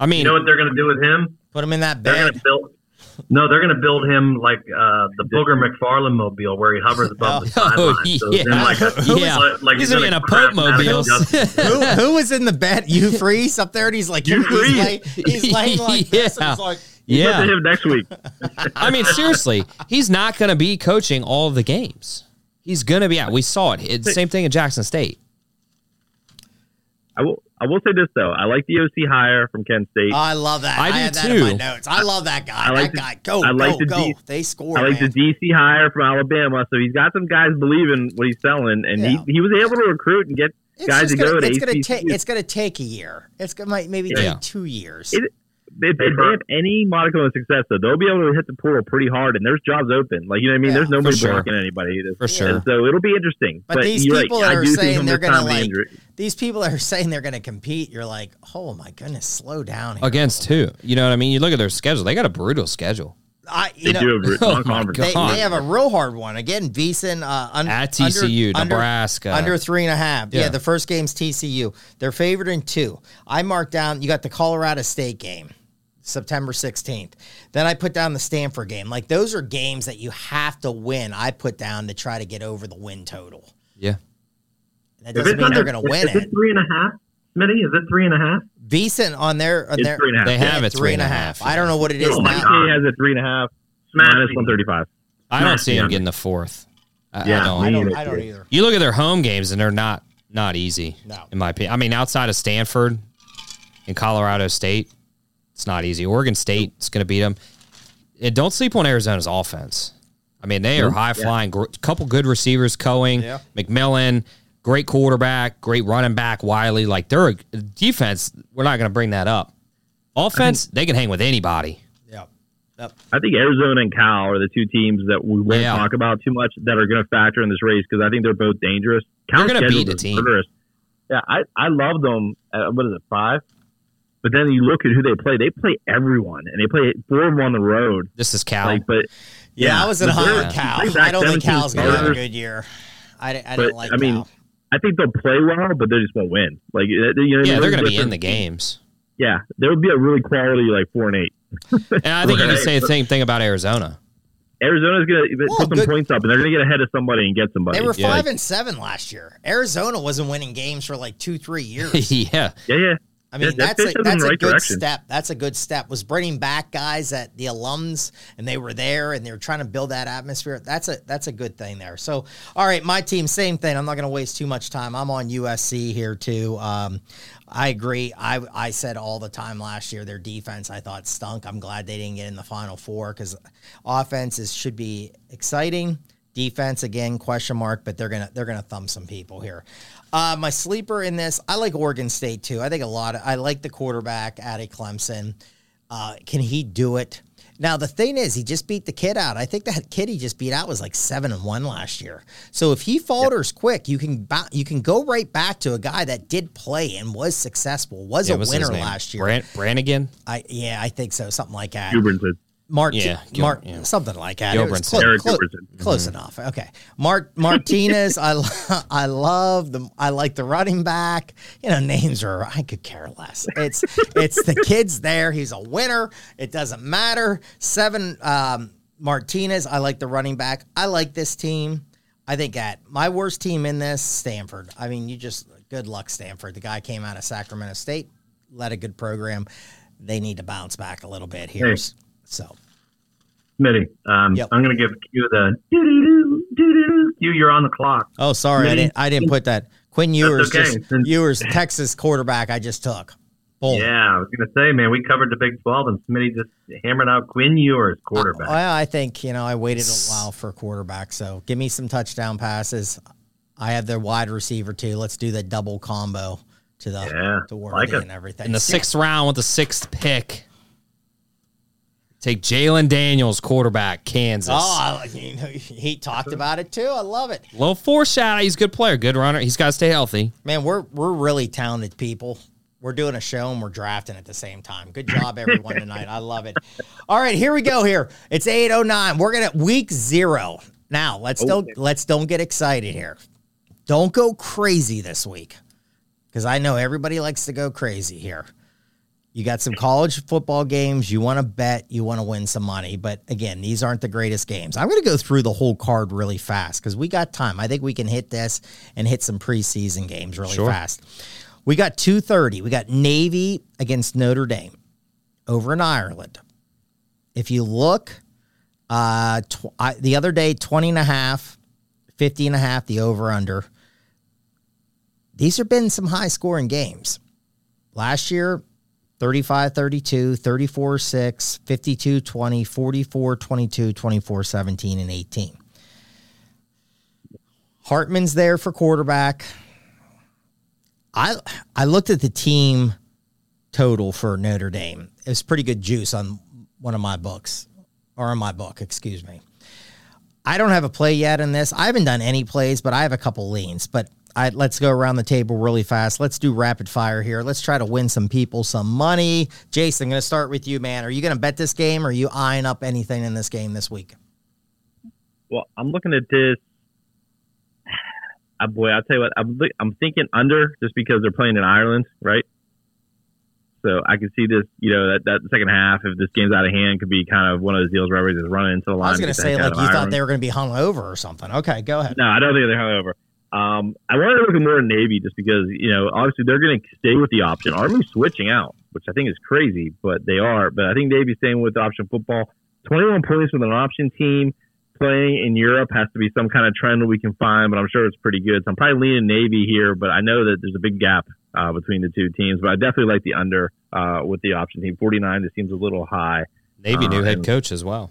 I mean, You know what they're going to do with him? Put him in that They're going bed. to build. No, they're going to build him like uh, the Booger McFarlane mobile, where he hovers above the (laughs) Oh, sideline. So yeah. then, like a- (laughs) Yeah. like- like He's gonna be in a crap Pope mobile. (laughs) Who, who was in the bed? You freeze up there, and he's like, Hugh he's, Freeze. lay, he's laying like this, and Yeah. he's like, Yeah. yeah. him next week. I mean, seriously, he's not going to be coaching all of the games. He's going to be out. We saw it. It's the same thing at Jackson State. I will. I I will say this though. I like the OC hire from Kent State. Oh, I love that. I do had that in my too. notes. I love that guy. I like that the- guy. Go, I like go, the go. D- they score. I like man. the DC hire from Alabama. So he's got some guys believing what he's selling, and Yeah. he he was able to recruit and get It's guys just to go gonna, to it's gonna HBCUs. take. It's gonna take a year. It's gonna might maybe Yeah. take two years. It- if, if they have any modicum of success, though, they'll be able to hit the portal pretty hard, and there's jobs open. Like you know, what I mean, Yeah, there's nobody sure. blocking anybody. For sure. And so it'll be interesting. But these people right. are do think saying they're gonna time like injury- these people are (laughs) saying they're gonna compete, you're like, oh my goodness, slow down. Here. Against who? You know what I mean? You look at their schedule. They got a brutal schedule. I, you they know, do (laughs) Oh a my non-conference. They, they have a real hard one again. Beeson uh, un, At TCU, under, Nebraska. under, under three and a half. Yeah. Yeah. the first game's TCU. They're favored in two. I marked down. You got the Colorado State game, September sixteenth. Then I put down the Stanford game. Like those are games that you have to win. I put down to try to get over the win total. Yeah. That If doesn't mean under, they're going to win is it. it three and a half? Smitty, is it three and a half? Beeson on their on It's their three and a half. They have yeah, it three and a half. I don't know what it is Oh my now. God. He has a three and a half Smash one thirty-five. I don't see them getting the fourth. I, Yeah, I don't. I don't. either. I don't either. You look at their home games, and they're not not easy. No. in my opinion. I mean, outside of Stanford and Colorado State, it's not easy. Oregon State is going to beat them. And don't sleep on Arizona's offense. I mean, they are high flying. Gr- couple good receivers, Cowing, Yeah. McMillan, great quarterback, great running back, Wiley. Like they're a defense. We're not going to bring that up. Offense, mm-hmm. they can hang with anybody. Yep. Yep. I think Arizona and Cal are the two teams that we won't Yeah. talk about too much that are going to factor in this race because I think they're both dangerous. Cal's They're gonna beat a team. murderous. Yeah, I I love them. At, what is it five? But then you look at who they play. They play everyone, and they play four of them on the road. This is Cal. Like, but Yeah, I was in but high on Cal. I don't think Cal's going to have a good year. I, di- I But, don't like I mean, Cal. I think they'll play well, but they just won't win. Like, you know, yeah, they're there's going to be in the games. Yeah, there would be a really quality like four and eight. And I think you can Right. say the same thing about Arizona. Arizona's going to Well, put some good- points up, and they're going to get ahead of somebody and get somebody. They were Yeah. five and seven last year. Arizona wasn't winning games for like two, three years. (laughs) yeah. yeah, yeah. I mean, That- that that's a, fits us in that's a right good direction. step. That's a good step. Was bringing back guys at the alums, and they were there, and they were trying to build that atmosphere. That's a that's a good thing there. So, all right, my team, same thing. I'm not going to waste too much time. I'm on USC here too. Um, I agree. I I said all the time last year their defense I thought stunk. I'm glad they didn't get in the final four because offenses should be exciting. Defense again question mark, but they're gonna they're gonna thumb some people here. Uh, my sleeper in this, I like Oregon State too. I think a lot. Of, I like the quarterback, Addie Clemson. Uh, can he do it? Now the thing is, he just beat the kid out. I think that kid he just beat out was like seven and one last year. So if he falters quick, you can ba- you can go right back to a guy that did play and was successful, was Yeah, a winner last year. Brand, Brannigan? I yeah, I think so, something like that. Gubernson. Mart- Yeah, Gil- Mart- yeah. something like that. It was Gilbranson. clo- Eric clo- close enough. Okay, Mart (laughs) Martinez. I lo- (laughs) I love the. I like the running back. You know, names are. I could care less. It's it's the kid's there. He's a winner. It doesn't matter. Seven um, Martinez. I like the running back. I like this team. I think at my worst team in this Stanford. I mean, you just good luck Stanford. The guy came out of Sacramento State, led a good program. They need to bounce back a little bit here. Hey. So Smitty, um, Yep. I'm going to give you the doo-doo-doo. You're on the clock. Oh, sorry, I didn't. I didn't put that. Quinn Ewers, okay. just Ewers, Texas quarterback. I just took. Boom. Yeah, I was going to say, man, we covered the Big 12, and Smitty just hammered out Quinn Ewers, quarterback. I, I think you know I waited a while for a quarterback, so give me some touchdown passes. I have their wide receiver too. Let's do the double combo to the Yeah, to Worthy like it. and everything. In the sixth round with the sixth pick. Take Jalon Daniels, quarterback, Kansas. Oh, I, you know, he talked about it too. I love it, Little foreshadow. He's a good player, good runner. He's got to stay healthy. man. We're we're really talented people. We're doing a show and we're drafting at the same time. Good job, everyone tonight. I love it. All right, here we go. Here it's eight oh nine. We're gonna week zero. Now let's oh. don't let's don't get excited here. Don't go crazy this week because I know everybody likes to go crazy here. You got some college football games. You want to bet. You want to win some money. But again, these aren't the greatest games. I'm going to go through the whole card really fast because we got time. I think we can hit this and hit some preseason games really Sure. fast. We got 230. We got Navy against Notre Dame over in Ireland. If you look, uh, tw- I, the other day, 20 and a half, 50 and a half, the over under. These have been some high scoring games. Last year, 35 32, 34 6, 52 20, 44 22, 24 17, and 18. Hartman's there for quarterback. I I looked at the team total for Notre Dame. It was pretty good juice on one of my books, or in my book, excuse me. I don't have a play yet in this. I haven't done any plays, but I have a couple leans. But I, let's go around the table really fast. Let's do rapid fire here. Let's try to win some people some money. Jason, I'm going to start with you, man. Are you going to bet this game or are you eyeing up anything in this game this week? Well, I'm looking at this. Uh, boy, I'll tell you what. I'm, I'm thinking under just because they're playing in Ireland, right? So I can see this, you know, that, that second half, if this game's out of hand, could be kind of one of those deals where everybody's just running into the line. I was going to say, like, you thought Ireland. they were going to be hung over or something. Okay, go ahead. No, I don't think they're hungover. Um, I wanted to look at more Navy just because, you know, obviously they're going to stay with the option. Army's switching out, which I think is crazy, but they are. But I think Navy's staying with option football. 21 points with an option team playing in Europe has to be some kind of trend that we can find, but I'm sure it's pretty good. So I'm probably leaning Navy here, but I know that there's a big gap uh, between the two teams. But I definitely like the under uh, with the option team. 49, this seems a little high. Navy new Uh, head coach as well.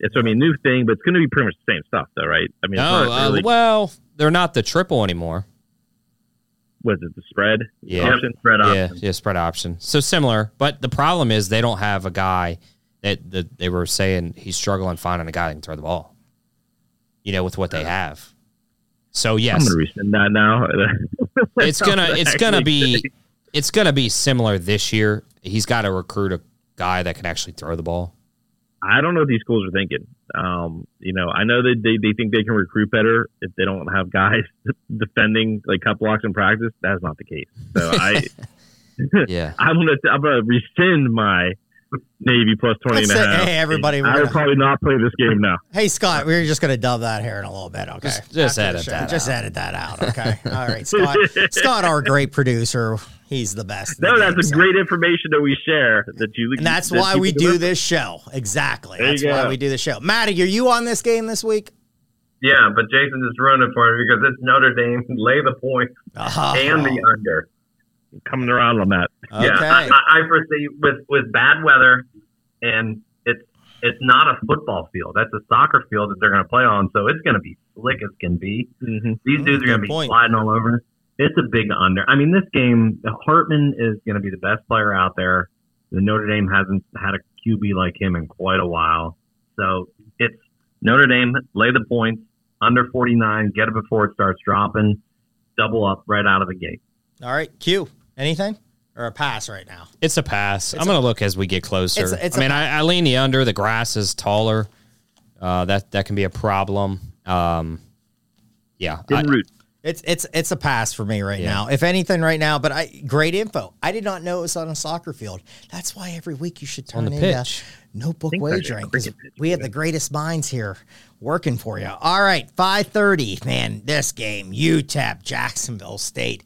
It's, I mean, new thing, but it's going to be pretty much the same stuff, though, right? I mean, No, not uh, really, well, they're not the triple anymore. Was it, the spread? Yeah. Option? Spread Yeah, option. yeah, spread option. So similar, but the problem is they don't have a guy that, that they were saying he's struggling finding a guy that can throw the ball. You know, with what they have. So I'm yes, going to rescind that now. (laughs) it's gonna it's gonna Actually, be it's gonna be similar this year. He's got to recruit a guy that can actually throw the ball. I don't know what these schools are thinking. Um, you know, I know that they, they think they can recruit better if they don't have guys (laughs) defending like cut blocks in practice. That's not the case. So I, (laughs) Yeah. (laughs) I'm gonna I'm gonna rescind my Navy plus 20 Let's and a half. hey, everybody, I gonna- would probably not play this game now. (laughs) Hey Scott, we're just going to dub that here in a little bit, okay? Just- just edit show. that Just out. edit that out, okay? (laughs) All right, Scott. Scott, our great producer, he's the best. in No, the that's game, a so- great information that we share. That you And that's that why we do remember. this show. Exactly. There That's why we do the show. Maddie, are you on this game this week? Yeah, but Jason just ruined it for me because it's Notre Dame. Lay the point Oh, uh-huh. and the under. Coming around on that. okay. Yeah, I, I I foresee with with bad weather, and it's it's not a football field. That's a soccer field that they're going to play on, so it's going to be slick as can be. Mm-hmm. These Mm, dudes are going to be point. sliding all over. It's a big under. I mean, this game, Hartman is going to be the best player out there. The Notre Dame hasn't had a QB like him in quite a while, so it's Notre Dame lay the points under 49, get it before it starts dropping, double up right out of the gate. All right, Q. Anything or a pass right now? It's a pass. I'm going to look as we get closer. It's it's I a mean, I, I lean the under. The grass is taller. Uh, that that can be a problem. Um, yeah, I- It's it's it's a pass for me right Yeah. now. If anything, right now. But I great info. I did not know it was on a soccer field. That's why every week you should on turn the into pitch. notebook think that's a wagering because cricket pitch, we have the greatest minds here working for you. All right, five thirty. Man, this game UTEP Jacksonville State.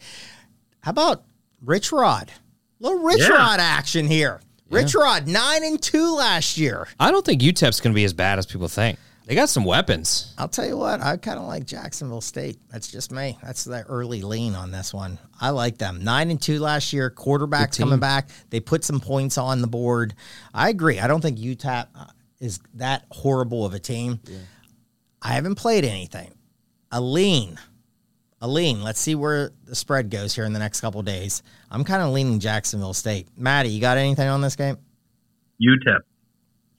How about Rich Rod? little Rich Yeah. Rod action here. Rich Rod nine and two last year. I don't think UTEP's going to be as bad as people think. They got some weapons. I'll tell you what, I kind of like Jacksonville State. That's just me. That's the early lean on this one. I like them. Nine and two last year. Quarterbacks coming back. They put some points on the board. I agree. I don't think UTEP uh, is that horrible of a team. I haven't played anything. A lean. A lean. Let's see where the spread goes here in the next couple days. I'm kind of leaning Jacksonville State. Maddie, you got anything on this game? UTEP.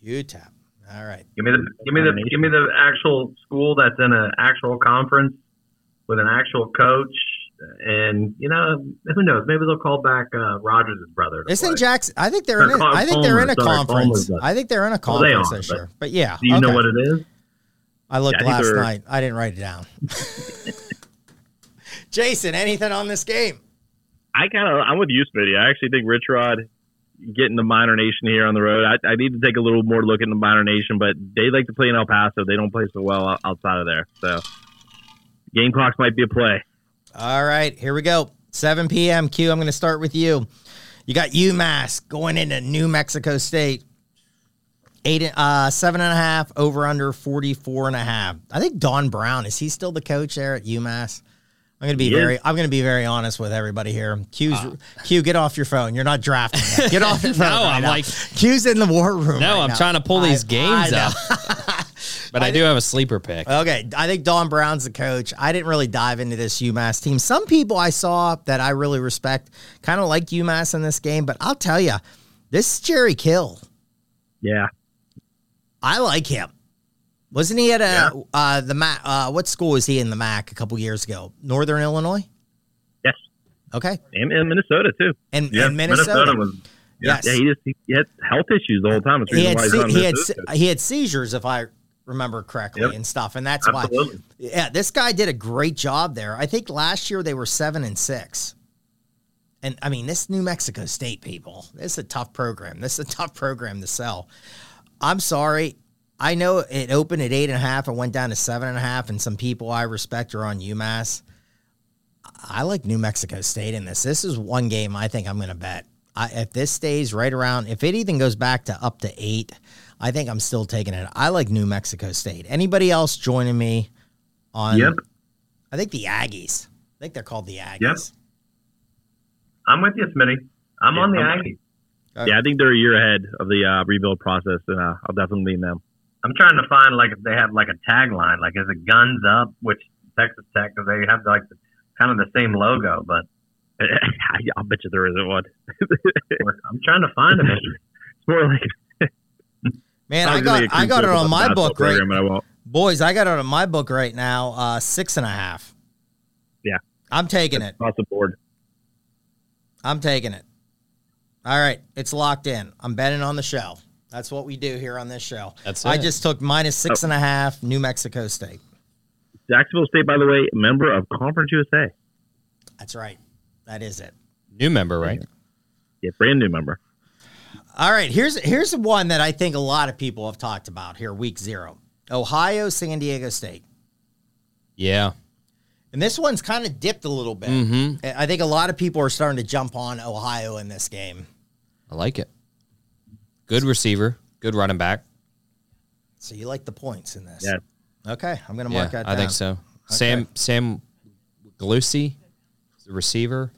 UTEP. All right. Give me the give me the give me the actual school that's in an actual conference with an actual coach, and you know who knows? Maybe they'll call back uh, Rogers' brother. Isn't play. Jackson? I think they're in. Or A, Col- I think they're in a sorry, conference. Palmer's a- I think they're in a Well, they conference are, this but year. But yeah, Do you know what it is? I looked Yeah, last they're- night. I didn't write it down. (laughs) Jason, anything on this game? I kind of I'm with you, Smitty. I actually think Rich Rod getting the Miner Nation here on the road. I, I need to take a little more look at the Miner Nation, but they like to play in El Paso. They don't play so well outside of there. So game clocks might be a play. All right, here we go. 7 p.m. Q. I'm going to start with you. You got UMass going into New Mexico State. Eight, uh, seven and a half over under 44 and a half. I think Don Brown is he still the coach there at UMass? I'm gonna be He very. I'm gonna be very honest with everybody here. Q's ah. Q, get off your phone. You're not drafting. Yet. Get off your (laughs) phone. No, right I'm now. like- Q's in the war room. No, right I'm now. trying to pull these games I know. out. (laughs) But I do have a sleeper pick. Okay, I think Don Brown's the coach. I didn't really dive into this UMass team. Some people I saw that I really respect kind of like UMass in this game, but I'll tell you, this is Jerry Kill. Yeah. I like him. Wasn't he at a Yeah. uh, the MAC? Uh, what school was he in the MAC a couple years ago? Northern Illinois. Yes. Okay, And, and Minnesota too. and, Yeah, and Minnesota. Minnesota was yes, Yeah, he just he, had health issues the whole time. He had se- he had he had seizures if I remember correctly Yep. and stuff, and that's absolutely. why. Yeah, this guy did a great job there. I think last year they were seven and six. And I mean, this New Mexico State people, this is a tough program. This is a tough program to sell. I'm sorry. I know it opened at eight and a half and went down to seven and a half, and some people I respect are on UMass. I like New Mexico State in this. This is one game I think I'm going to bet. I, if this stays right around, if it even goes back to up to eight, I think I'm still taking it. I like New Mexico State. Anybody else joining me on? Yep. I think the Aggies. I think they're called the Aggies. Yep. I'm with you, Smitty. I'm Yeah, on the I'm- Aggies. Yeah, I think they're a year ahead of the uh, rebuild process, and uh, I'll definitely lean them. I'm trying to find like if they have like a tagline, like is it guns up, which Texas Tech, because they have like the, kind of the same logo, but (laughs) I'll bet you there isn't one. (laughs) I'm trying to find them. It's more like (laughs) Man, I got get I got it on my book right, program, I won't. boys. I got it on my book right now. Uh, six and a half. Yeah. I'm taking it. across the board. I'm taking it. All right, it's locked in. I'm betting on the show. That's what we do here on this show. That's I just took minus six Oh. and a half. New Mexico State. Jacksonville State, by the way, member of Conference USA. That's right. That is it. New member, right? Yeah, brand new member. All right, here's here's one that I think a lot of people have talked about here. Week zero, Ohio, San Diego State, Yeah. and this one's kind of dipped a little bit. Mm-hmm. I think a lot of people are starting to jump on Ohio in this game. I like it. Good receiver. Good running back. So you like the points in this? Yeah. Okay, I'm gonna Yeah, mark that. I think down. so. Sam Sam Galusi, the receiver,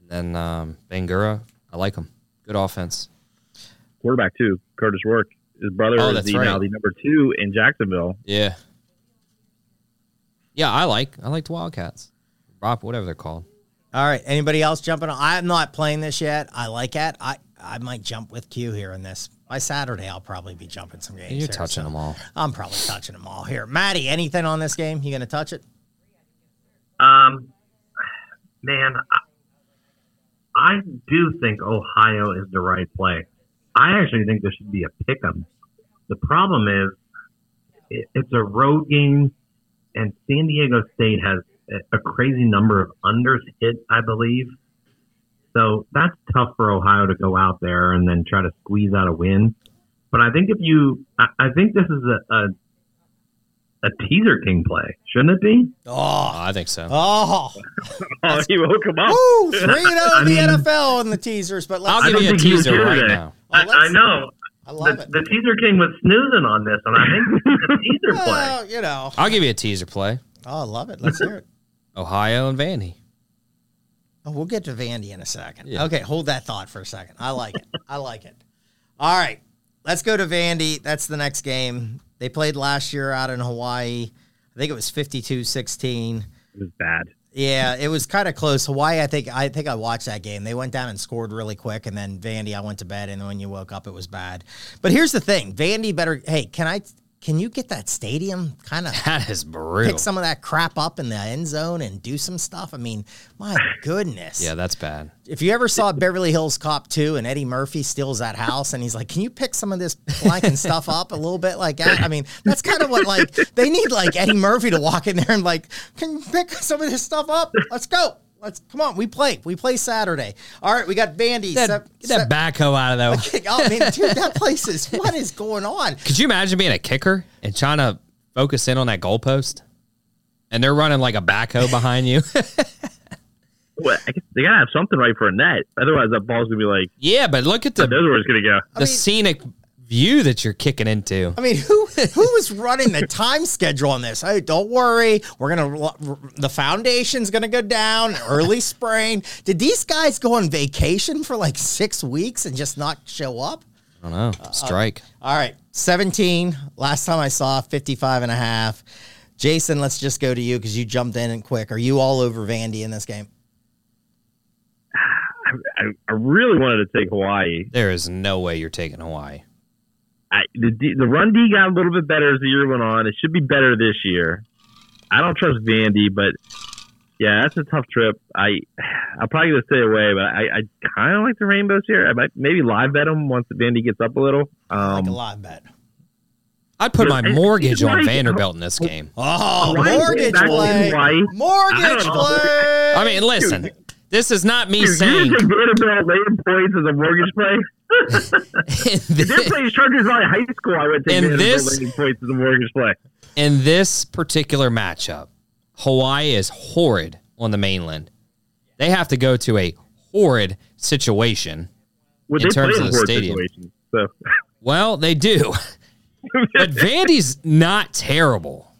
and then um, Bangura. I like him. Good offense. Quarterback too, Kurtis Rourke. His brother Oh, is that's the, now the number two in Jacksonville. Yeah. Yeah, I like I like the Wildcats. Rob, whatever they're called. All right. Anybody else jumping on? I'm not playing this yet. I like it. I, I might jump with Q here in this. By Saturday, I'll probably be jumping some games. You're here, touching so them all. I'm probably touching them all here. Maddie, anything on this game? You going to touch it? Um, man, I, I do think Ohio is the right play. I actually think there should be a pick 'em. The problem is it, it's a road game, and San Diego State has a, a crazy number of unders hit, I believe. So that's tough for Ohio to go out there and then try to squeeze out a win. But I think if you, I, I think this is a, a a teaser king play, shouldn't it be? Oh, Oh, I think so. oh, (laughs) Oh, he woke him up. woo! Three and zero oh (laughs) I in the mean- NFL and the teasers. But let's, I'll I give don't you a think teaser right today. now. Oh, I, let's- I know. I love the, it. the teaser king was snoozing on this, and I think it's a (laughs) teaser play. Well, you know. I'll give you a teaser play. Oh, I love it. Let's hear it. Ohio and Vandy. Oh, we'll get to Vandy in a second. Yeah. Okay, hold that thought for a second. I like it. I like it. All right, let's go to Vandy. That's the next game. They played last year out in Hawaii. I think it was 52-16. It was bad. Yeah, it was kind of close. Hawaii, I think I think I watched that game. They went down and scored really quick, and then Vandy, I went to bed, and when you woke up, it was bad. But here's the thing: Vandy better. Hey, can I? Can you get that stadium kind of (laughs) That is brutal. pick some of that crap up in the end zone and do some stuff? I mean, my goodness. Yeah, that's bad. If you ever saw Beverly Hills Cop 2 and Eddie Murphy steals that house and he's like, Can you pick some of this blanking stuff up a little bit like that? I mean, that's kind of what like they need like Eddie Murphy to walk in there and like, Can you pick some of this stuff up? Let's go. Let's come on. We play. We play Saturday. All right, we got Vandy. That, Sep- get that Sep- backhoe out of there. (laughs) Oh man, (laughs) dude, that place is what is going on? Could you imagine being a kicker and trying to focus in on that goalpost? And they're running like a backhoe behind you. (laughs) Well, I guess they gotta have something right for a net. Otherwise, that ball's gonna be like, yeah, but look at the the where it's gonna go. the mean- scenic view that you're kicking into. I mean, who who is running the time schedule on this? Hey, don't worry, we're gonna the foundation's gonna go down early (laughs) spring. Did these guys go on vacation for like six weeks and just not show up? I don't know. Uh, Strike. Uh, all right, 17. Last time I saw 55 and a half. Jason, let's just go to you because you jumped in and quick. Are you all over Vandy in this game? (sighs) I, I really wanted to take Hawaii. There is no way you're taking Hawaii. I, the D, the run D got a little bit better as the year went on. It should be better this year. I don't trust Vandy, but yeah, that's a tough trip. I (sighs) I'm probably gonna stay away, but I, I kind of like the Rainbows here. I might maybe live bet them once Vandy gets up a little. Um, Like a live bet. I'd put my mortgage on Vanderbilt in this game. Oh, mortgage play. Mortgage I play. I mean, listen, this is not me Dude, you saying take Vanderbilt laying points as a mortgage play. (laughs) in this, playing Chargers Valley High School, I would take In Vanderbilt this- points as a mortgage play. in this particular matchup, Hawaii is horrid on the mainland. They have to go to a horrid situation. Would In terms of the stadium. So (laughs) Well, they do. but Vandy's not terrible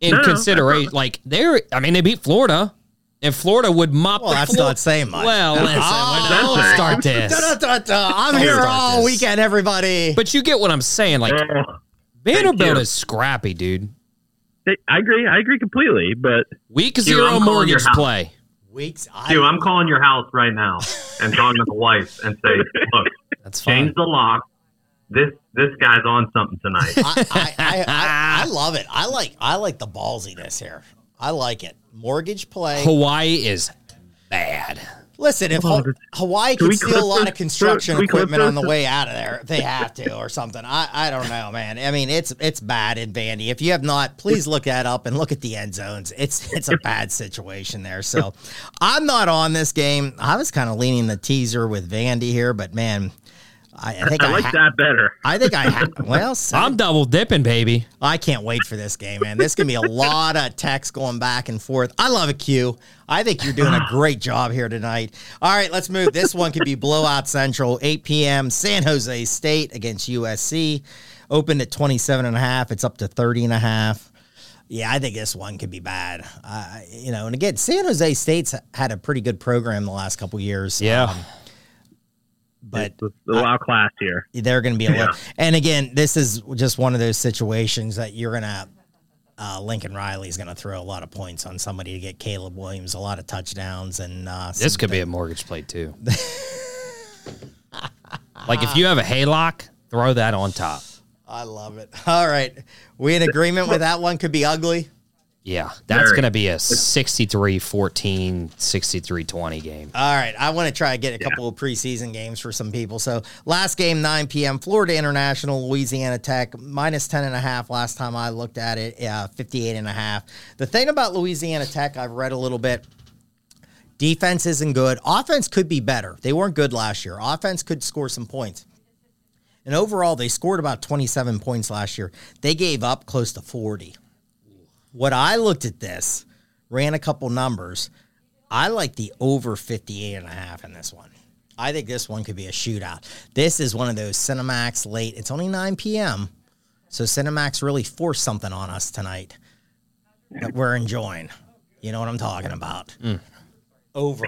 in no, consideration. Like they're, I mean, they beat Florida, and Florida would mop. Well, the that's floor. not saying much. Well, listen, ah, Oh, we'll start this. (laughs) Da, da, da, da. I'm Don't here all this. weekend, everybody. But you get what I'm saying. Like oh, Vanderbilt is scrappy, dude. I agree. I agree completely. But Week Dude, zero I'm calling your mortgage play. Weeks. I, Dude, I'm calling your house right now and talking to the wife and say, (laughs) look, That's fine. change the lock. This this guy's on something tonight. I, I, I, I, I love it. I like I like the ballsiness here. I like it. Mortgage play. Hawaii is bad. Listen, if Ha- Hawaii can could steal a lot this? of construction Can equipment on the way out of there, they have to or something. I, I don't know, man. I mean, it's it's bad in Vandy. If you have not, please look that up and look at the end zones. It's it's a bad situation there. So I'm not on this game. I was kind of leaning the teaser with Vandy here, but man, I, I think I, I like ha- that better. I think I ha- (laughs) well, I'm double dipping, baby. I can't wait for this game, man. This gonna be a lot of text going back and forth. I love it, Q. I think you're doing a (sighs) great job here tonight. All right, let's move. This one could be blowout central, 8 p.m. San Jose State against USC. Opened at 27 and a half. It's up to 30 and a half. Yeah, I think this one could be bad. Uh, you know, and again, San Jose State's had a pretty good program the last couple years. Yeah. Um, but Let's allow class here. they're going to be a (laughs) Yeah. little. And again, this is just one of those situations that you're going to. Uh, Lincoln Riley's going to throw a lot of points on somebody to get Caleb Williams a lot of touchdowns and uh, This could be a mortgage play too. (laughs) like if you have a HELOC, throw that on top. I love it. All right, we in agreement with that one. Could be ugly. Yeah, that's going to be a 63 14, 63 20 game. All right, I want to try to get a couple of preseason games for some people. So last game, 9 p.m., Florida International, Louisiana Tech, minus 10 and a half last time I looked at it, uh, 58 and a half. The thing about Louisiana Tech, I've read a little bit, defense isn't good. Offense could be better. They weren't good last year. Offense could score some points. And overall, they scored about 27 points last year. They gave up close to 40. What I looked at this, ran a couple numbers. I like the over 58 and a half in this one. I think this one could be a shootout. This is one of those Cinemax late. It's only 9 p.m. So Cinemax really forced something on us tonight that we're enjoying. You know what I'm talking about. Mm. Over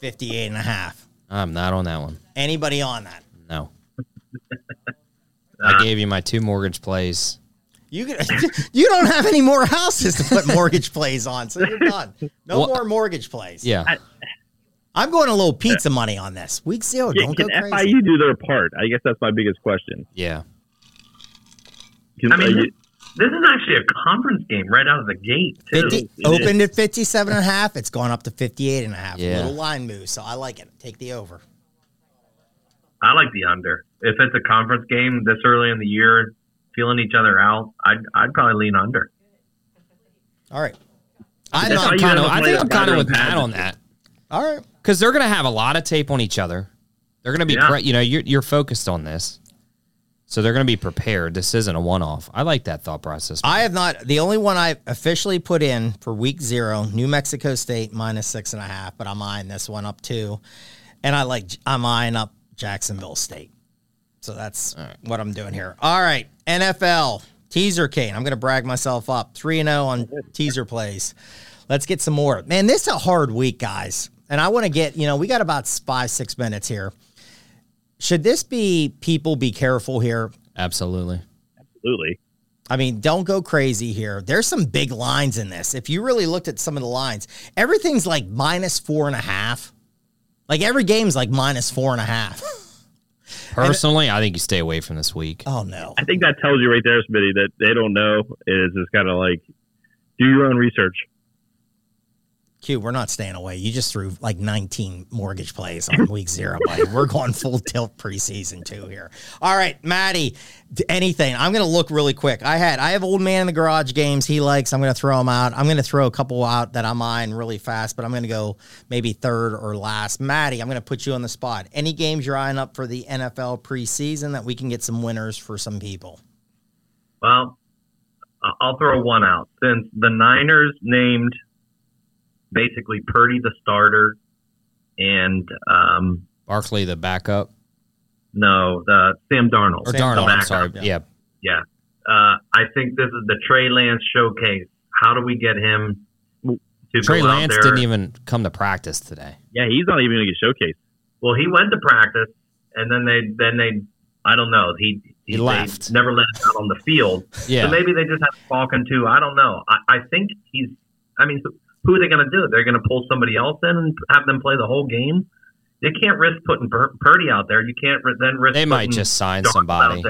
58 and a half. I'm not on that one. Anybody on that? No. (laughs) I gave you my two mortgage plays. You can, (laughs) you don't have any more houses to put mortgage plays on, so you're done. No Well, more mortgage plays. Yeah. I'm going a little pizza money on this. Week zero, Can, don't can go crazy. FIU do their part? I guess that's my biggest question. Yeah. Can, I mean, this, you- this is actually a conference game right out of the gate, too. 50, It opened at 57 and a half. It's gone up to 58 and a half. Yeah. Little line move. So I like it. Take the over. I like the under. If it's a conference game this early in the year, feeling each other out, I'd, I'd probably lean under. All right. I'm not. Kind of. I think I'm kind of with Matt on that All right. because they're going to have a lot of tape on each other. They're going to be, Yeah. pre- you know, you're you're focused on this, so they're going to be prepared. This isn't a one-off. I like that thought process. I have not. The only one I officially put in for week zero, New Mexico State minus six and a half, but I'm eyeing this one up too. And I like, I'm eyeing up Jacksonville State. So that's what I'm doing here. All right, NFL teaser Kane. I'm going to brag myself up. 3 and 0 on (laughs) teaser plays. Let's get some more. Man, this is a hard week, guys. And I want to get, you know, we got about 5 6 minutes here. Should this be people be careful here? Absolutely. Absolutely. I mean, don't go crazy here. There's some big lines in this. If you really looked at some of the lines, everything's like minus four and a half. Like every game's like minus four and a half. (laughs) Personally, I think you stay away from this week. oh no. I think that tells you right there, Smitty, that they don't know is just kind of like do your own research. Q, we're not staying away. You just threw like 19 mortgage plays on week zero, buddy. (laughs) We're going full tilt preseason two here. All right, Maddie, anything. I'm going to look really quick. I had, I have old man in the garage games he likes. I'm going to throw them out. I'm going to throw a couple out that I'm eyeing really fast, but I'm going to go maybe third or last. Maddie, I'm going to put you on the spot. Any games you're eyeing up for the NFL preseason that we can get some winners for some people? Well, I'll throw one out. Since the Niners named basically Purdy the starter and um, Barkley, the backup. no, the Sam Darnold. Or Sam Darnold, I'm sorry. yeah. Yeah. Yeah. Uh, I think this is the Trey Lance showcase. How do we get him to Trey go out Lance there? didn't even come to practice today. Yeah, he's not even going to get showcased. Well, he went to practice, and then they then they I don't know he He they left. never let him out on the field. (laughs) Yeah. So maybe they just have Falcon too. I don't know. I, I think he's. I mean, who- are they going to do? They're going to pull somebody else in and have them play the whole game. They can't risk putting Pur- Purdy out there. You can't then risk. They might just sign Darnold somebody.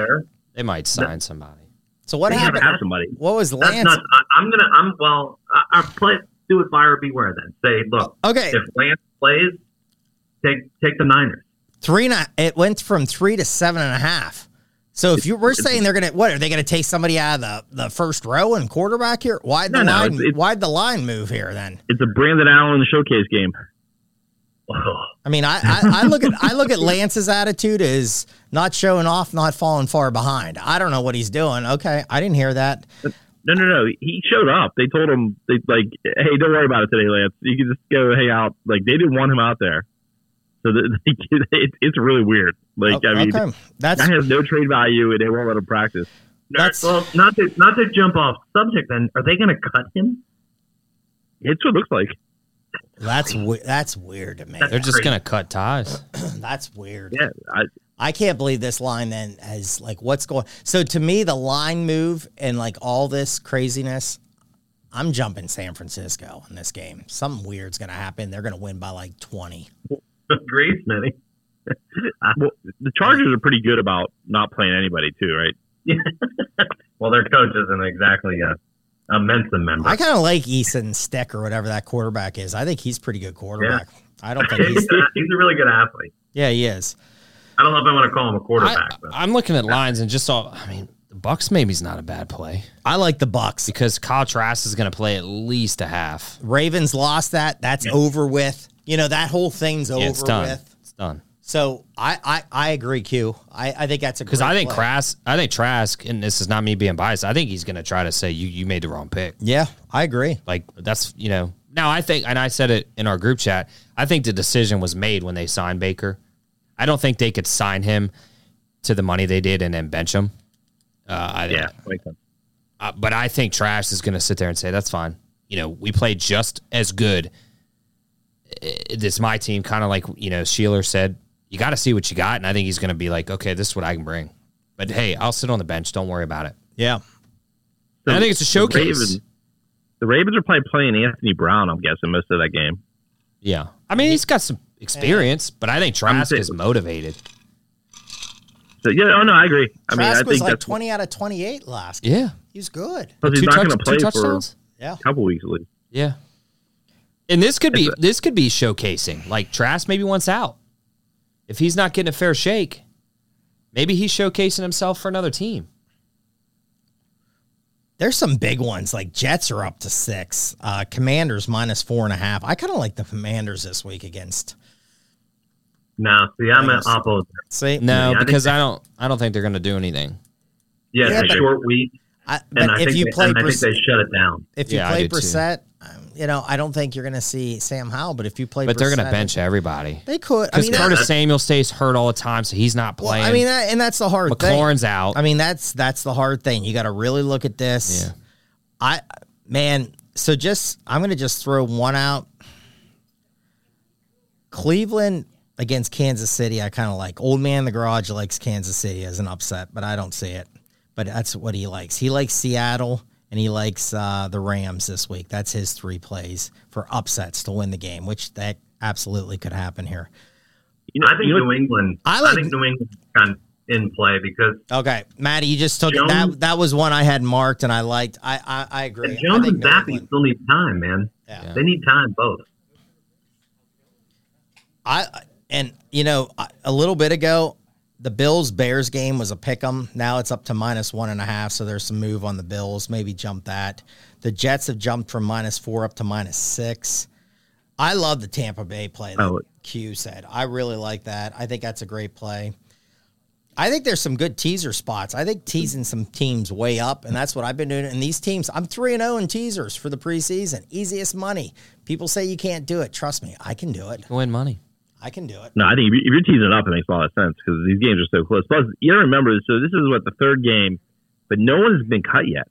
They might sign somebody. So what They happened? somebody. What was Lance? not. I, I'm gonna. I'm well. I, I play. Do it buyer beware. Then say, look, okay, if Lance plays, take take the Niners. three and a, it went from three to seven and a half. So if you we're saying they're gonna what are they gonna take somebody out of the, the first row and quarterback here? Why'd the No, no, line it's- it's- why'd the line move here then? It's a Brandon Allen showcase game. I mean I, I, I look at I look at Lance's attitude as not showing off, not falling far behind. I don't know what he's doing. Okay, I didn't hear that. No, no, no. He showed up. They told him, they like, hey, don't worry about it today, Lance. You can just go hang out. Like they didn't want him out there, so the, (laughs) it, it's really weird. Like I mean, okay, that's guy has no trade value, and they won't let him practice. That's- well, not to not to jump off subject. Then are they going to cut him? It's what it looks like. that's that's weird to me. They're just crazy. gonna cut ties. (clears throat) That's weird. Yeah, I, I can't believe this line then has like what's going. So to me, the line move and like all this craziness, I'm jumping San Francisco in this game. Something weird's gonna happen. They're gonna win by like 20. (laughs) Agreed, Smitty. (laughs) well, the Chargers are pretty good about not playing anybody too, right? (laughs) Well, their coach isn't exactly a, a Mensa member. I kind of like Easton Stick or whatever that quarterback is. I think he's pretty good quarterback. I don't think he's, he's. a, he's a really good athlete. Yeah, he is. I don't know if I want to call him a quarterback. but I'm looking at lines and just all. I mean, the Bucks maybe is not a bad play I like the Bucks. because Kyle Trask is gonna play at least a half. Ravens lost that. That's over with. You know that whole thing's over it's done. with. It's done. So I, I I agree, Q. I, I think that's a Because great I think play. Trask, I think Trask, and this is not me being biased. I think he's gonna try to say you you made the wrong pick. Yeah, I agree. Like that's you know. Now I think, and I said it in our group chat. I think the decision was made when they signed Baker. I don't think they could sign him to the money they did and then bench him. Uh, I, Yeah. Uh, but I think Trask is going to sit there and say that's fine. You know, we played just as good. Uh, This my team, kind of like you know Sheeler said. You got to see what you got, and I think he's going to be like, okay, this is what I can bring. But hey, I'll sit on the bench. Don't worry about it. Yeah. And I think it's a The showcase. Ravens, the Ravens are probably playing Anthony Brown. I'm guessing most of that game. Yeah, I mean he's got some experience, but I think Trask saying- is motivated. So yeah, oh no, I agree. I mean, I Trask think was like that's 20 out of 28 last game. Yeah, he's good. because he's two, not going to play for touchdowns. Yeah. a couple weeks at least. Yeah, and this could be this could be showcasing. Like Trask maybe wants out if he's not getting a fair shake. Maybe he's showcasing himself for another team. There's some big ones like Jets are up to six. Uh, Commanders minus four and a half. I kind of like the Commanders this week against. no, see, I'm an opposite. See, No, I think because that- I don't. I don't think they're going to do anything. Yeah, Yeah, it's but- a short week, I, and but I if think you they, play I think Brissett, they shut it down. if you Yeah, play do too. Brissett, you know, I don't think you're going to see Sam Howell, but if you play, But they're going to bench everybody. They could. I Because mean, Curtis that- Samuel stays hurt all the time, so he's not well, playing. I mean, that, and that's the hard thing. McLaurin's out. I mean, that's that's the hard thing. You got to really look at this. Yeah. I man, so just I'm going to just throw one out. Cleveland against Kansas City, I kind of like. Old man in the garage likes Kansas City as an upset, but I don't see it. But that's what he likes. He likes Seattle and he likes uh, the Rams this week. That's his three plays for upsets to win the game, which that absolutely could happen here. You know, I think you know, New England. I I, like- think New England kind in play because Okay, Maddie, you just took. Jones- That that was one I had marked and I liked. I I, I agree. and Jones think and Zappe still need time, man. Yeah. They need time both. I and you know a little bit ago, the Bills Bears game was a pick 'em. Now it's up to minus one and a half, so there's some move on the Bills. Maybe jump that. The Jets have jumped from minus four up to minus six. I love the Tampa Bay play. That Oh. Q said I really like that. I think that's a great play. I think there's some good teaser spots. I think teasing some teams way up, and that's what I've been doing. And these teams, I'm three and zero in teasers for the preseason. Easiest money. People say you can't do it. Trust me, I can do it. win money. I can do it. No, I think if you- you're teasing it up, it makes a lot of sense because these games are so close. Plus, you got to remember, so this is what the third game, but no one has been cut yet.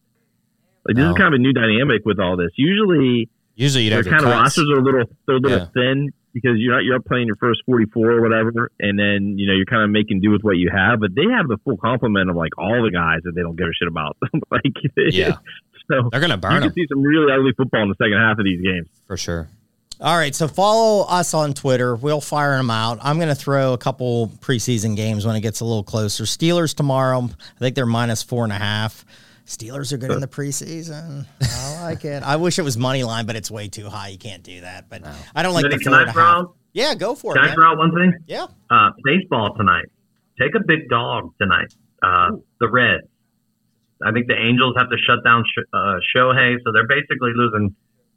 Like this No. is kind of a new dynamic with all this. Usually, Usually their kind of rosters are a little they're a little Yeah. thin because you're not you're up playing your first 44 or whatever, and then you know you're kind of making do with what you have. But they have the full complement of like all the guys that they don't give a shit about. (laughs) like Yeah. (laughs) so They're gonna burn. you can see some really ugly football in the second half of these games. for sure. All right, so follow us on Twitter. We'll fire them out. I'm going to throw a couple preseason games when it gets a little closer. Steelers tomorrow. I think they're minus four and a half. Steelers are good in the preseason. I (laughs) like it. I wish it was money line, but it's way too high. You can't do that. But I don't like Smitty, the can four I throw Yeah, go for Can it. Can I man. throw out one thing? Yeah. Uh, baseball tonight. Take a big dog tonight. Uh, the Reds. I think the Angels have to shut down Sh- uh, Shohei, so they're basically losing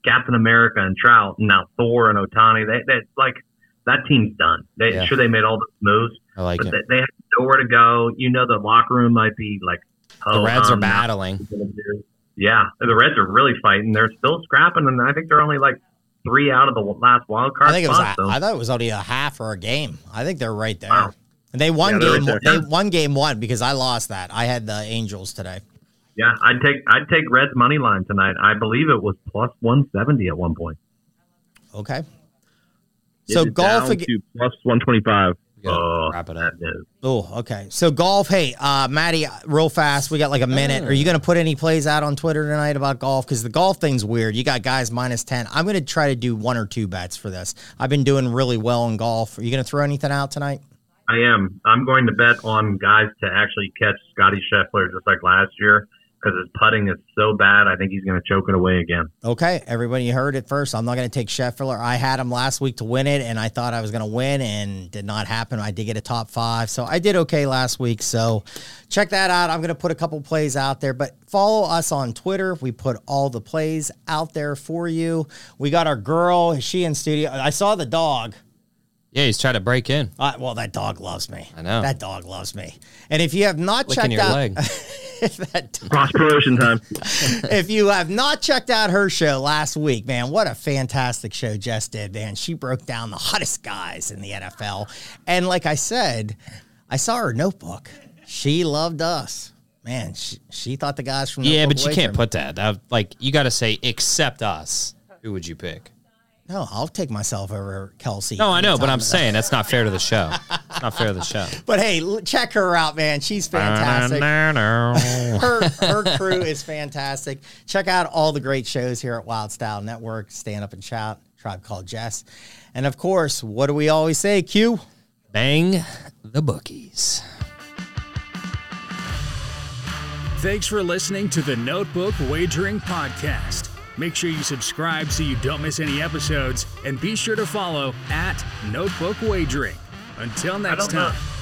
Captain America and Trout, and now Thor and Ohtani. They, they like that team's done. They Yeah. sure they made all the moves, I like but it. they, they have nowhere to go. You know, the locker room might be like The Reds are battling. Yeah, the Reds are really fighting. They're still scrapping, and I think they're only like three out of the last wild card I think it was. spot. A, so- I thought it was only a half or a game. I think they're right there. Wow. And they won Yeah, game. right they won game one because I lost that. I had the Angels today. Yeah, I'd take I'd take Reds money line tonight. I believe it was plus one seventy at one point. Okay. So golf down ag- to plus 125. Oh, wrap it up. Oh, okay. So golf. Hey, uh, Maddie, real fast. We got like a minute. Are you going to put any plays out on Twitter tonight about golf? Because the golf thing's weird. You got guys minus ten. I'm going to try to do one or two bets for this. I've been doing really well in golf. Are you going to throw anything out tonight? I am. I'm going to bet on guys to actually catch Scotty Scheffler just like last year because his putting is so bad. I think he's going to choke it away again. Okay, everybody, heard it first. I'm not going to take Scheffler. I had him last week to win it, and I thought I was going to win, and did not happen. I did get a top five, so I did okay last week. So check that out. I'm going to put a couple plays out there, but follow us on Twitter. We put all the plays out there for you. We got our girl. She in studio? I saw the dog. Yeah, he's trying to break in. Uh, well, that dog loves me. I know. that dog loves me. And if you have not Licking checked your out, leg. (laughs) if that dog- Cross promotion time. (laughs) if you have not checked out her show last week, man, what a fantastic show Jess did, man. She broke down the hottest guys in the NFL. And like I said, I saw her notebook. She loved us. Man, she, she thought the guys from Yeah, but you can't put that. that like you got to say except us. Who would you pick? No, I'll take myself over Kelce. No, I know, but. I'm saying that's not fair to the show. It's not fair to the show. (laughs) But hey, check her out, man. She's fantastic. her her crew is fantastic. Check out all the great shows here at Wylde Style Network, Stand Up and Shout, Tribe Called Jess. And of course, what do we always say, Q? Bang the bookies. Thanks for listening to the Notebook Wagering Podcast. Make sure you subscribe so you don't miss any episodes, and be sure to follow at Notebook Wagering. Until next don't know. time.